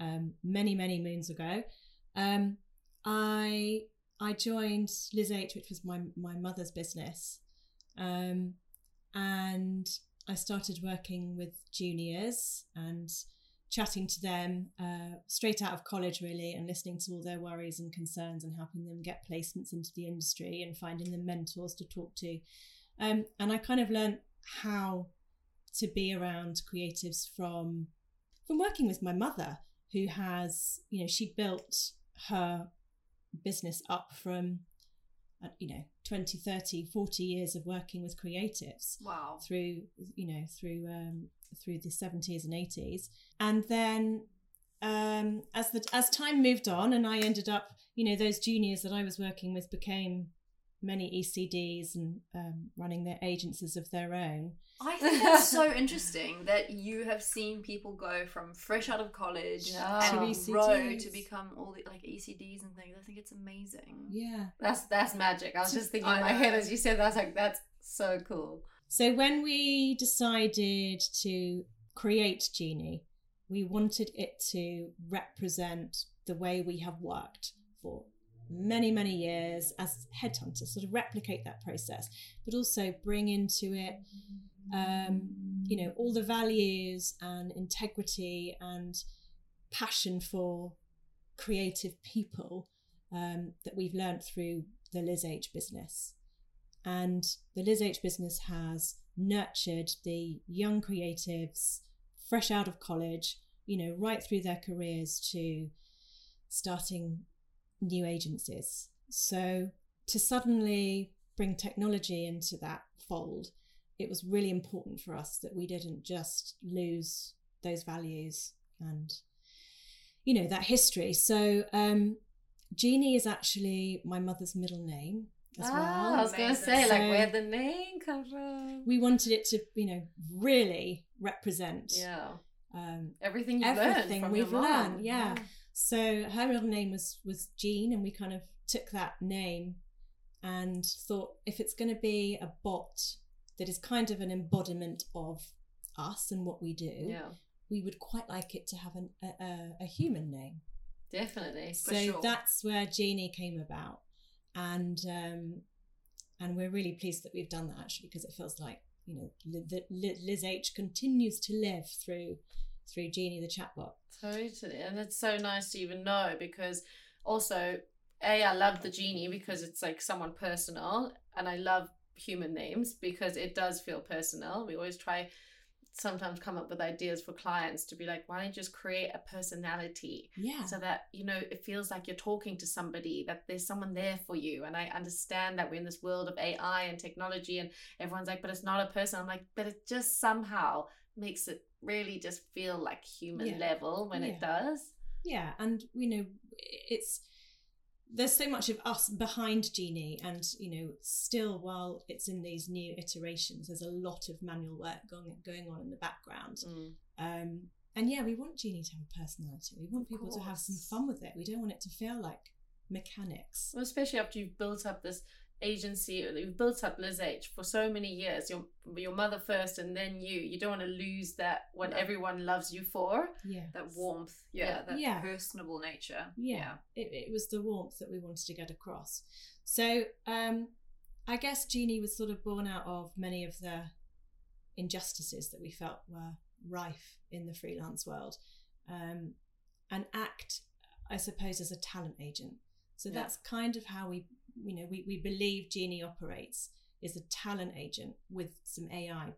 um, many many moons ago, um, I I joined Liz H, which was my my mother's business, Um, and I started working with juniors and chatting to them uh, straight out of college, really, and listening to all their worries and concerns and helping them get placements into the industry and finding them mentors to talk to. Um, and I kind of learned how to be around creatives from from working with my mother, who has, you know, she built her business up from uh, you know 20 30 40 years of working with creatives wow. through you know through um through the 70s and 80s and then um as the as time moved on and i ended up you know those juniors that i was working with became many ecds and um, running their agencies of their own I think that's so [laughs] interesting that you have seen people go from fresh out of college Yeah. and To grow ECTs. to become all the like ECDs and things. I think it's amazing. yeah That's that's magic. I was just thinking I in my know. head as you said that. I was like, that's so cool. So when we decided to create Genie, we wanted it to represent the way we have worked for many, many years as headhunters, sort of replicate that process, but also bring into it, um, you know, all the values and integrity and passion for creative people um, that we've learned through the Liz H business. And the Liz H business has nurtured the young creatives fresh out of college, you know, right through their careers to starting new agencies. So to suddenly bring technology into that fold, it was really important for us that we didn't just lose those values and you know that history. So um Jeannie is actually my mother's middle name as ah, well I was gonna Amazing. say like So- where'd the name come from? we wanted it to you know really represent yeah, um, everything you've Everything learned from we've learned, yeah. So her real name was was jean and we kind of took that name and thought if it's going to be a bot that is kind of an embodiment of us and what we do yeah, we would quite like it to have an, a, a, human name definitely. so sure. that's where Genie came about, and um, and we're really pleased that we've done that actually because it feels like you know that Liz H continues to live through through Genie the chatbot. Totally. And it's so nice to even know because also, A, I love the genie because it's like someone personal. And I love human names because it does feel personal. We always try sometimes come up with ideas for clients to be like, why don't you just create a personality Yeah, so that, you know, it feels like you're talking to somebody, that there's someone there for you. And I understand that we're in this world of AI and technology and everyone's like, but it's not a person. I'm like, but it just somehow makes it really just feel like human Yeah. level when it does. yeah, and you know it's there's so much of us behind Genie, and you know still while it's in these new iterations, there's a lot of manual work going going on in the background. Um, and yeah, we want Genie to have a personality. We want people to have some fun with it. We don't want it to feel like mechanics. Well, especially after you've built up this agency, you've built up Liz H for so many years. Your your mother first, and then you. You don't want to lose that what No. everyone loves you for. Yeah. that warmth, yeah, Yeah. that Yeah. personable nature. Yeah. It, it was the warmth that we wanted to get across. So um, I guess Genie was sort of born out of many of the injustices that we felt were rife in the freelance world. Um, and ACT, I suppose, as a talent agent. So Yeah. that's kind of how we, you know, we, we believe Genie operates is a talent agent with some AI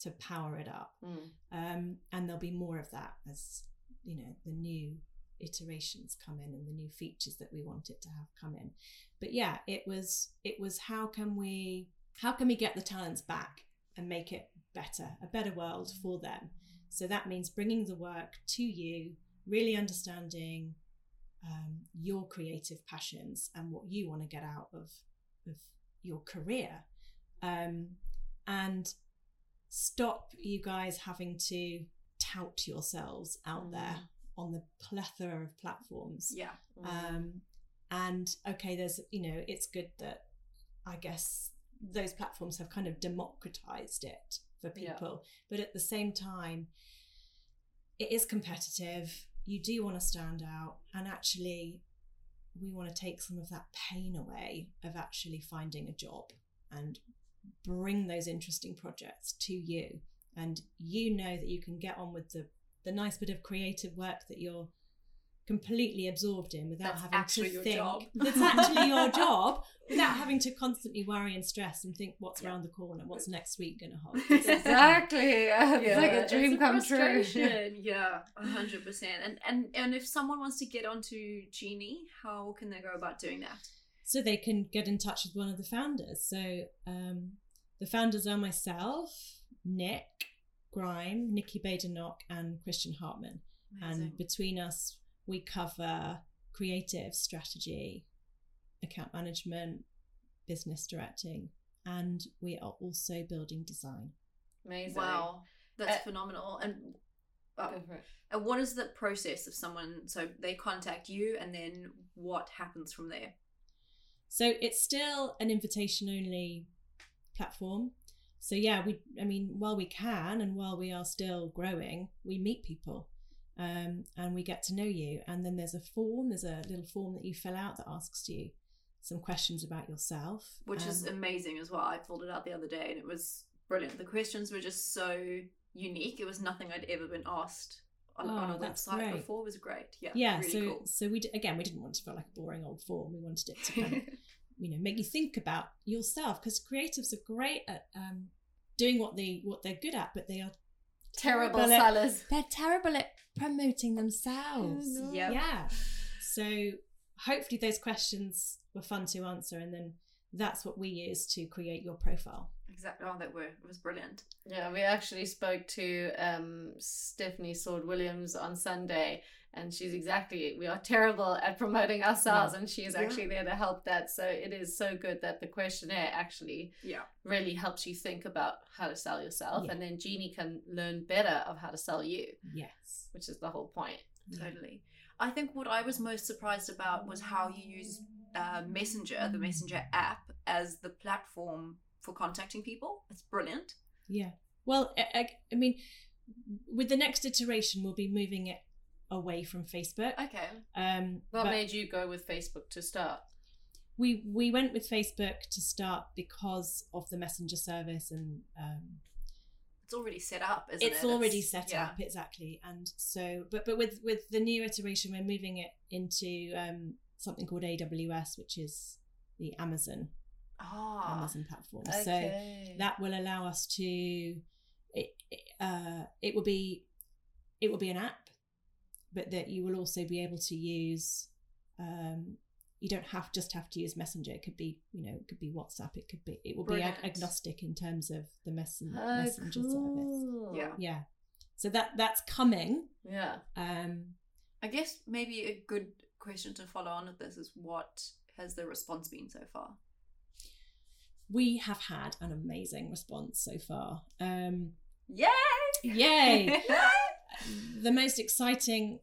to power it up. Mm. Um, and there'll be more of that as you know the new iterations come in and the new features that we want it to have come in. But yeah, it was it was how can we how can we get the talents back and make it better, a better world for them. So that means bringing the work to you, really understanding um, your creative passions and what you want to get out of of your career, um, and stop you guys having to tout yourselves out there on the plethora of platforms. Yeah. Mm. Um, and okay, there's, you know, it's good that I guess those platforms have kind of democratized it for Yeah. people. But at the same time, it is competitive. You do want to stand out. And actually, we want to take some of that pain away of actually finding a job and bring those interesting projects to you and you know that you can get on with the the nice bit of creative work that you're completely absorbed in without That's having actually to your think job. [laughs] it's actually your [laughs] job without having to constantly worry and stress and think what's around the corner what's next week going to hold [laughs] exactly. Yeah. it's like a It's dream come true. yeah, a hundred percent. And and and if someone wants to get onto Genie, how can they go about doing that? so they can get in touch with one of the founders. So um, the founders are myself, Nick Grime, Nikki Badenoch, and Christian Hartman. Amazing. And between us, we cover creative strategy, account management, business directing, and we are also building design. Amazing. wow, that's Uh, phenomenal. And uh, Go and what is the process of someone? So they contact you, and then what happens from there? So it's still an invitation only platform. So yeah, we I mean, while we can and while we are still growing, we meet people. Um, and we get to know you. And then there's a form, there's a little form that you fill out that asks you some questions about yourself. Which is Um, amazing as well. I filled it out the other day, and it was brilliant. The questions were just so unique. It was nothing I'd ever been asked on, on Oh, a that's website great. before. It was great. Yeah, yeah, really so cool. so we d- again we didn't want to feel like a boring old form. We wanted it to kind of [laughs] you know make you think about yourself because creatives are great at um, doing what they what they're good at, but they are Terrible terrible at- sellers. they're terrible at promoting themselves. Yep. Yeah. So hopefully those questions were fun to answer, and then that's what we use to create your profile. Exactly. Oh, that were it was brilliant. Yeah, we actually spoke to um, Stefanie Sword-Williams on Sunday, and she's exactly we are terrible at promoting ourselves, and she is Yeah. actually there to help that. So it is so good that the questionnaire actually Yeah. really helps you think about how to sell yourself, Yeah. and then Genie can learn better of how to sell you, Yes. which is the whole point. Totally. I think what I was most surprised about was how you use uh, Messenger, the Messenger app, as the platform for contacting people. It's brilliant. Yeah. Well, I, I, I mean, with the next iteration, we'll be moving it away from Facebook. Okay. Um, What made you go with Facebook to start? we we went with Facebook to start because of the messenger service and um, It's already set up, isn't it? it's already set yeah. up exactly and so but but with with the new iteration we're moving it into um something called aws which is the amazon Ah. amazon platform so that will allow us to it it, uh it will be it will be an app but that you will also be able to use um you don't have just have to use messenger it could be you know it could be whatsapp it could be it will be ag- agnostic in terms of the messen- Oh, messenger service. Yeah. yeah so that that's coming Yeah. um I guess maybe a good question to follow on with this is what has the response been so far? We have had an amazing response so far um Yay! [laughs] yay the most exciting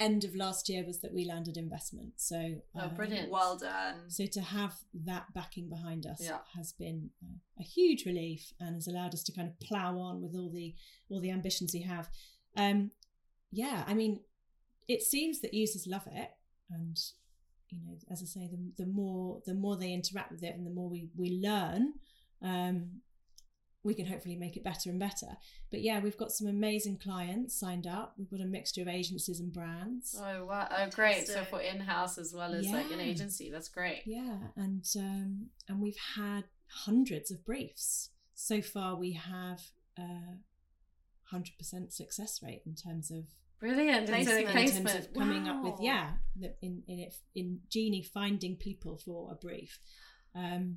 end of last year was that we landed investment so Oh, um, brilliant. well done. so to have that backing behind us Yeah. has been a huge relief and has allowed us to kind of plow on with all the all the ambitions we have um yeah i mean it seems that users love it and you know as i say the, the more the more they interact with it and the more we we learn um we can hopefully make it better and better but yeah we've got some amazing clients signed up we've got a mixture of agencies and brands Oh wow! Oh great! So Fantastic. for in-house as well as like an agency, that's great. Yeah, and um, and we've had hundreds of briefs so far. We have a hundred percent success rate in terms of Brilliant. So in terms of coming up with yeah, in in it in Genie finding people for a brief. Um,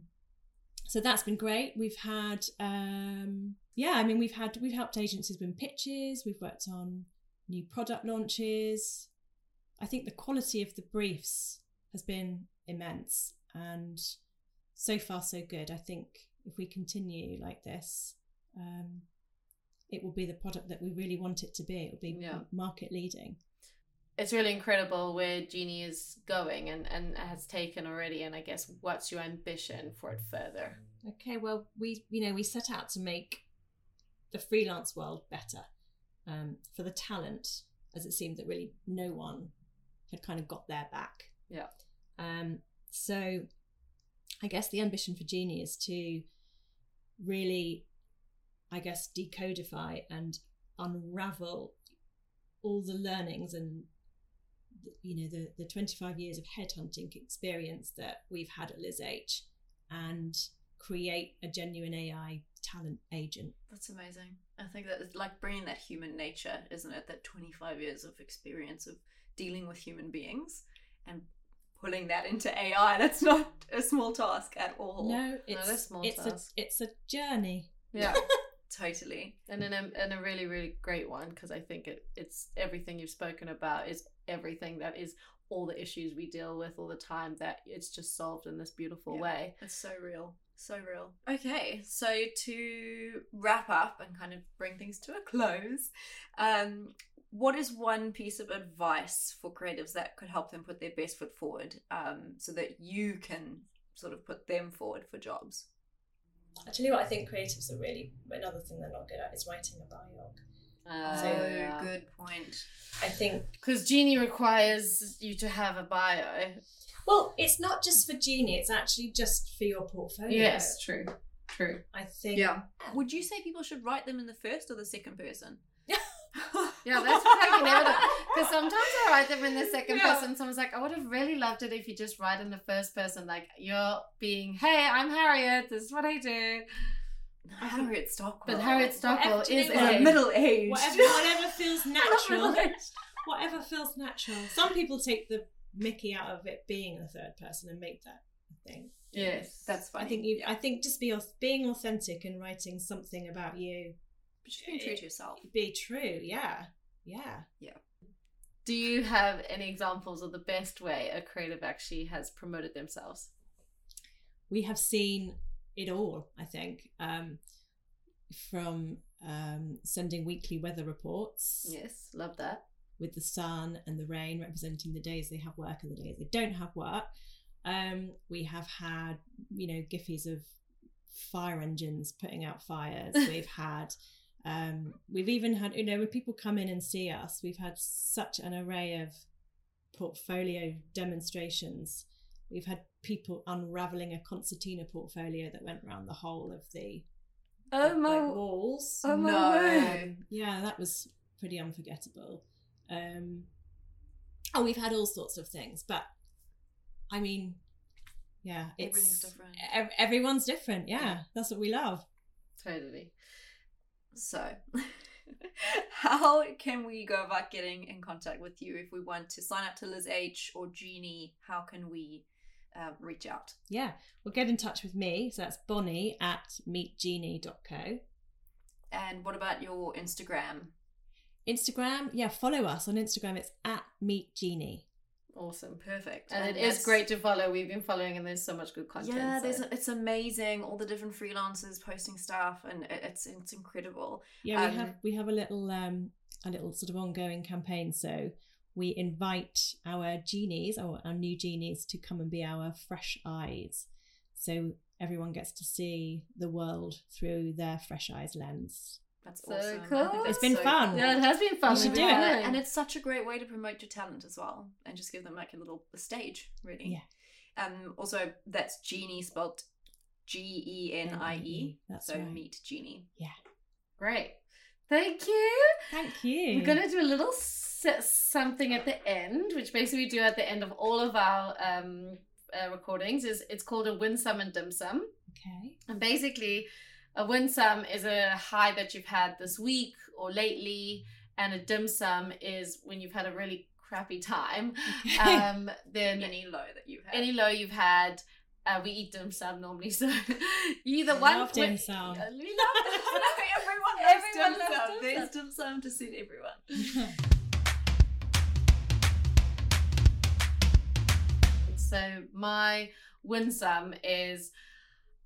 so that's been great. We've had um, yeah, I mean we've had we've helped agencies win pitches. We've worked on new product launches. I think the quality of the briefs has been immense and so far so good. I think if we continue like this, um, it will be the product that we really want it to be. It will be Yeah. market leading. it's really incredible where Genie is going and, and has taken already. And I guess what's your ambition for it further? Okay, well, we you know we set out to make the freelance world better um, for the talent, as it seemed that really no one had kind of got their back. Yeah. Um, so, I guess the ambition for Genie is to really, I guess, decodify and unravel all the learnings and you know the the 25 years of headhunting experience that we've had at Liz H and create a genuine AI talent agent. That's amazing. I think that it's like bringing that human nature, isn't it? That 25 years of experience of dealing with human beings and pulling that into AI. [laughs] That's not a small task at all. No, it's small it's task. a it's a journey. Yeah. [laughs] Totally. and in a, and a really really great one because i think it, it's everything you've spoken about is everything that is all the issues we deal with all the time that it's just solved in this beautiful Yeah. way It's so real. So real. Okay, so to wrap up and kind of bring things to a close, um, what is one piece of advice for creatives that could help them put their best foot forward um, so that you can sort of put them forward for jobs? I tell you what, I think creatives are really another thing they're not good at is writing a biog. uh, Oh, good point. I think because genie requires you to have a bio well, it's not just for Genie; it's actually just for your portfolio. Yes, true true I think. Yeah. Would you say people should write them in the first or the second person? [laughs] Yeah, that's what I never Because sometimes I write them in the second Yeah. person. Someone's like, I would have really loved it if you just write in the first person. Like, you're being, hey, I'm Harriet. This is what I do. Harriet Stockwell. But Harriet Stockwell Whatever- is a middle aged. Whatever, whatever feels [laughs] natural. whatever feels natural. Some people take the Mickey out of it being a third person and make that thing. Yes. That's funny. I think you. I think just be being authentic and writing something about you. But just being true to yourself. Be true. Yeah. Yeah. Yeah. Do you have any examples of the best way a creative actually has promoted themselves? we have seen it all, I think, um, from um, sending weekly weather reports Yes, love that. with the sun and the rain representing the days they have work and the days they don't have work. Um, we have had, you know, giffies of fire engines putting out fires. [laughs] We've had, um, we've even had, you know, when people come in and see us, we've had such an array of portfolio demonstrations. We've had people unraveling a concertina portfolio that went around the whole of the Oh like, my, walls. oh my No. word. Yeah, that was pretty unforgettable. Um, oh, we've had all sorts of things, but I mean, yeah, it's Everything's different. ev- everyone's different. Yeah, that's what we love. Totally. So, [laughs] how can we go about getting in contact with you if we want to sign up to Liz H or Genie? How can we um, reach out? Yeah, well, get in touch with me. So that's Bonnie at meetgenie.co. And what about your Instagram? Instagram, yeah, follow us on Instagram. It's at meetgenie. Awesome. Perfect. And, it is great to follow. We've been following, and there's so much good content. Yeah, so- there's it's amazing. All the different freelancers posting stuff, and it- it's it's incredible. Yeah, we Um, have we have a little um a little sort of ongoing campaign. So we invite our genies, our, our new genies, to come and be our fresh eyes. So everyone gets to see the world through their fresh eyes lens. That's So awesome. Cool. think It's that's been so fun. cool. Yeah, it has been fun. You should We've do it. following. and it's such a great way to promote your talent as well, and just give them like a little stage, really. Yeah. Um. Also, that's Genie spelled G E N I E. That's So right. meet Genie. Yeah. Great. Thank you. Thank you. We're going to do a little something at the end, which basically we do at the end of all of our um, uh, recordings. is It's called a win sum and dim sum. Okay. And basically, a win sum is a high that you've had this week or lately, and a dim sum is when you've had a really crappy time. [laughs] Um, then Any low that you've had. any low you've had. Uh, we eat dim sum normally, [laughs] so you either I one. love dim sum. [laughs] We love dim sum. everyone loves Everyone dim loves sum. dim There's dim sum to suit everyone. So my win sum is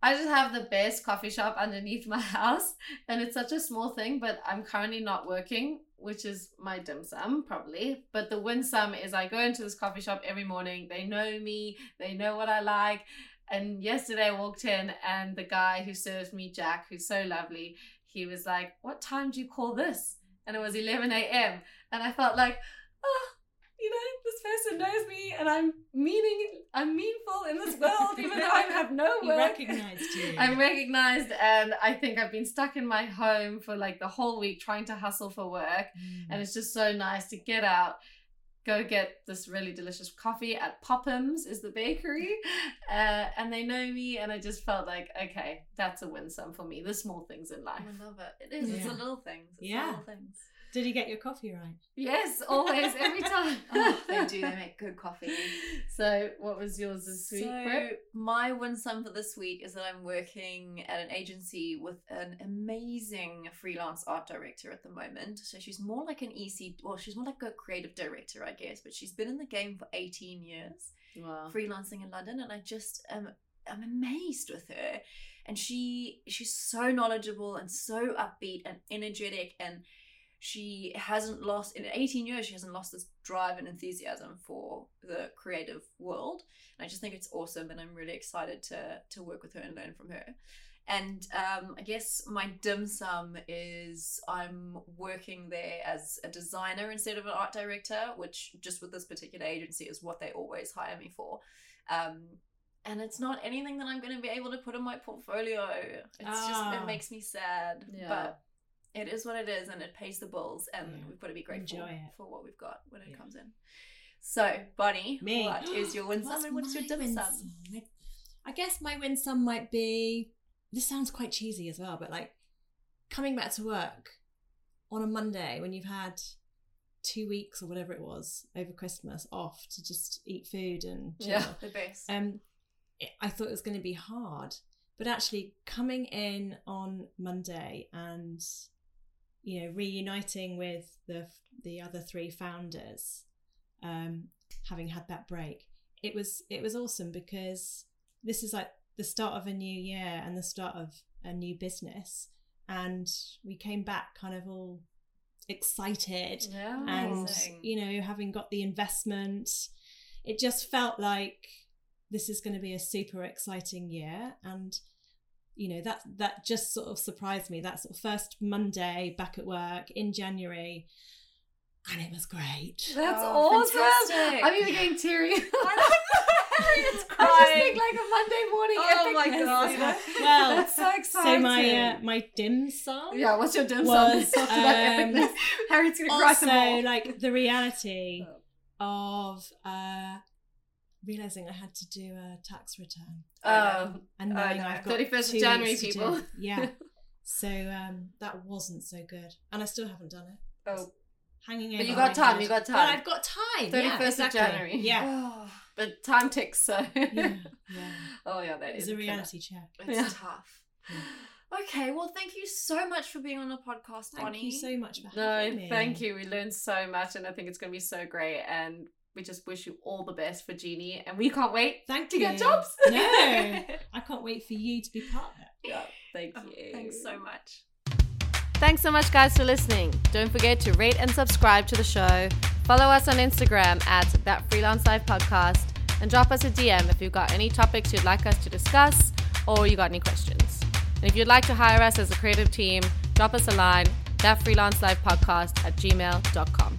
I just have the best coffee shop underneath my [laughs] house, and it's such a small thing, but I'm currently not working, which is my dim sum probably. But the win sum is I go into this coffee shop every morning. They know me, they know what I like. And yesterday I walked in, and the guy who serves me, Jack, who's so lovely, he was like, "What time do you call this?" And it was 11 a.m. And I felt like, oh, person knows me and I'm meaning I'm meaningful in this world, [laughs] even though I have no He work. recognised you. I'm recognized and I think I've been stuck in my home for like the whole week trying to hustle for work. Mm. And it's just so nice to get out, go get this really delicious coffee at Pophams is the bakery. [laughs] Uh, and they know me and I just felt like, okay, that's a win sum for me. The small things in life. I love it. It is. It's the little things. It's Yeah. the little things. Did he get your coffee right? Yes, always, every [laughs] time. Oh, they do. They make good [laughs] coffee. So, what was yours this week? So my win sum for this week is that I'm working at an agency with an amazing freelance art director at the moment. So she's more like an EC, well, she's more like a creative director, I guess, but she's been in the game for 18 years, Wow. freelancing in London, and I just am I'm amazed with her. And she she's so knowledgeable and so upbeat and energetic and she hasn't lost in 18 years she hasn't lost this drive and enthusiasm for the creative world. And i just think it's awesome and i'm really excited to to work with her and learn from her. And um, i guess my dim sum is i'm working there as a designer instead of an art director which just with this particular agency is what they always hire me for. Um, and it's not anything that i'm going to be able to put in my portfolio. It's just Ah. it makes me sad. Yeah. but it is what it is and it pays the bills and Yeah. we've got to be grateful for what we've got when it Yeah. comes in so bonnie Me. what is your win [gasps] sum and what's your dim sum? I- guess my win sum might be. This sounds quite cheesy as well, but like coming back to work on a Monday when you've had two weeks or whatever it was over Christmas off to just eat food and chill. Yeah. [laughs] the best Um, I thought it was going to be hard, but actually coming in on Monday and you know reuniting with the the other three founders, um, having had that break, it was it was awesome because this is like the start of a new year and the start of a new business, and we came back kind of all excited Yeah. and Amazing. you know having got the investment it just felt like this is going to be a super exciting year and you know that that just sort of surprised me that sort of first monday back at work in january and it was great That's Oh, awesome. fantastic. I'm even getting teary. [laughs] Harriet's [laughs] I just crying. think like a Monday morning. Oh my epicness, God. you? Well, that's [laughs] so exciting. so my uh, my dim sum yeah, what's your dim sum? was, Talk about um, epicness. Harriet's gonna cry some also more. like the reality Oh. of uh realizing i had to do a tax return Oh, and I knowing know. I've got 31st of January, weeks to do- people. Yeah. [laughs] so um, that wasn't so good, and I still haven't done it. oh, Hanging But over you got time, head. you got time. But. I've got time. 31st yeah, of. January. Yeah. Oh, [laughs] but time ticks, so. yeah. Yeah. [laughs] Oh yeah, that It's is a killer. reality check. it's Yeah. tough okay well thank you so much for being on the podcast Thank bonnie Thank you so much for No, having me. thank you. We learned so much, and I think it's going to be so great. And we just wish you all the best for Genie, and we can't wait Thank to you. get jobs. No, [laughs] I can't wait for you to be part of it. yeah, thank Oh, you. thanks so much Thanks so much, guys, for listening. Don't forget to rate and subscribe to the show. Follow us on Instagram at That Freelance Life Podcast and drop us a DM if you've got any topics you'd like us to discuss or you got any questions. And if you'd like to hire us as a creative team, drop us a line, That Freelance Life Podcast at gmail.com.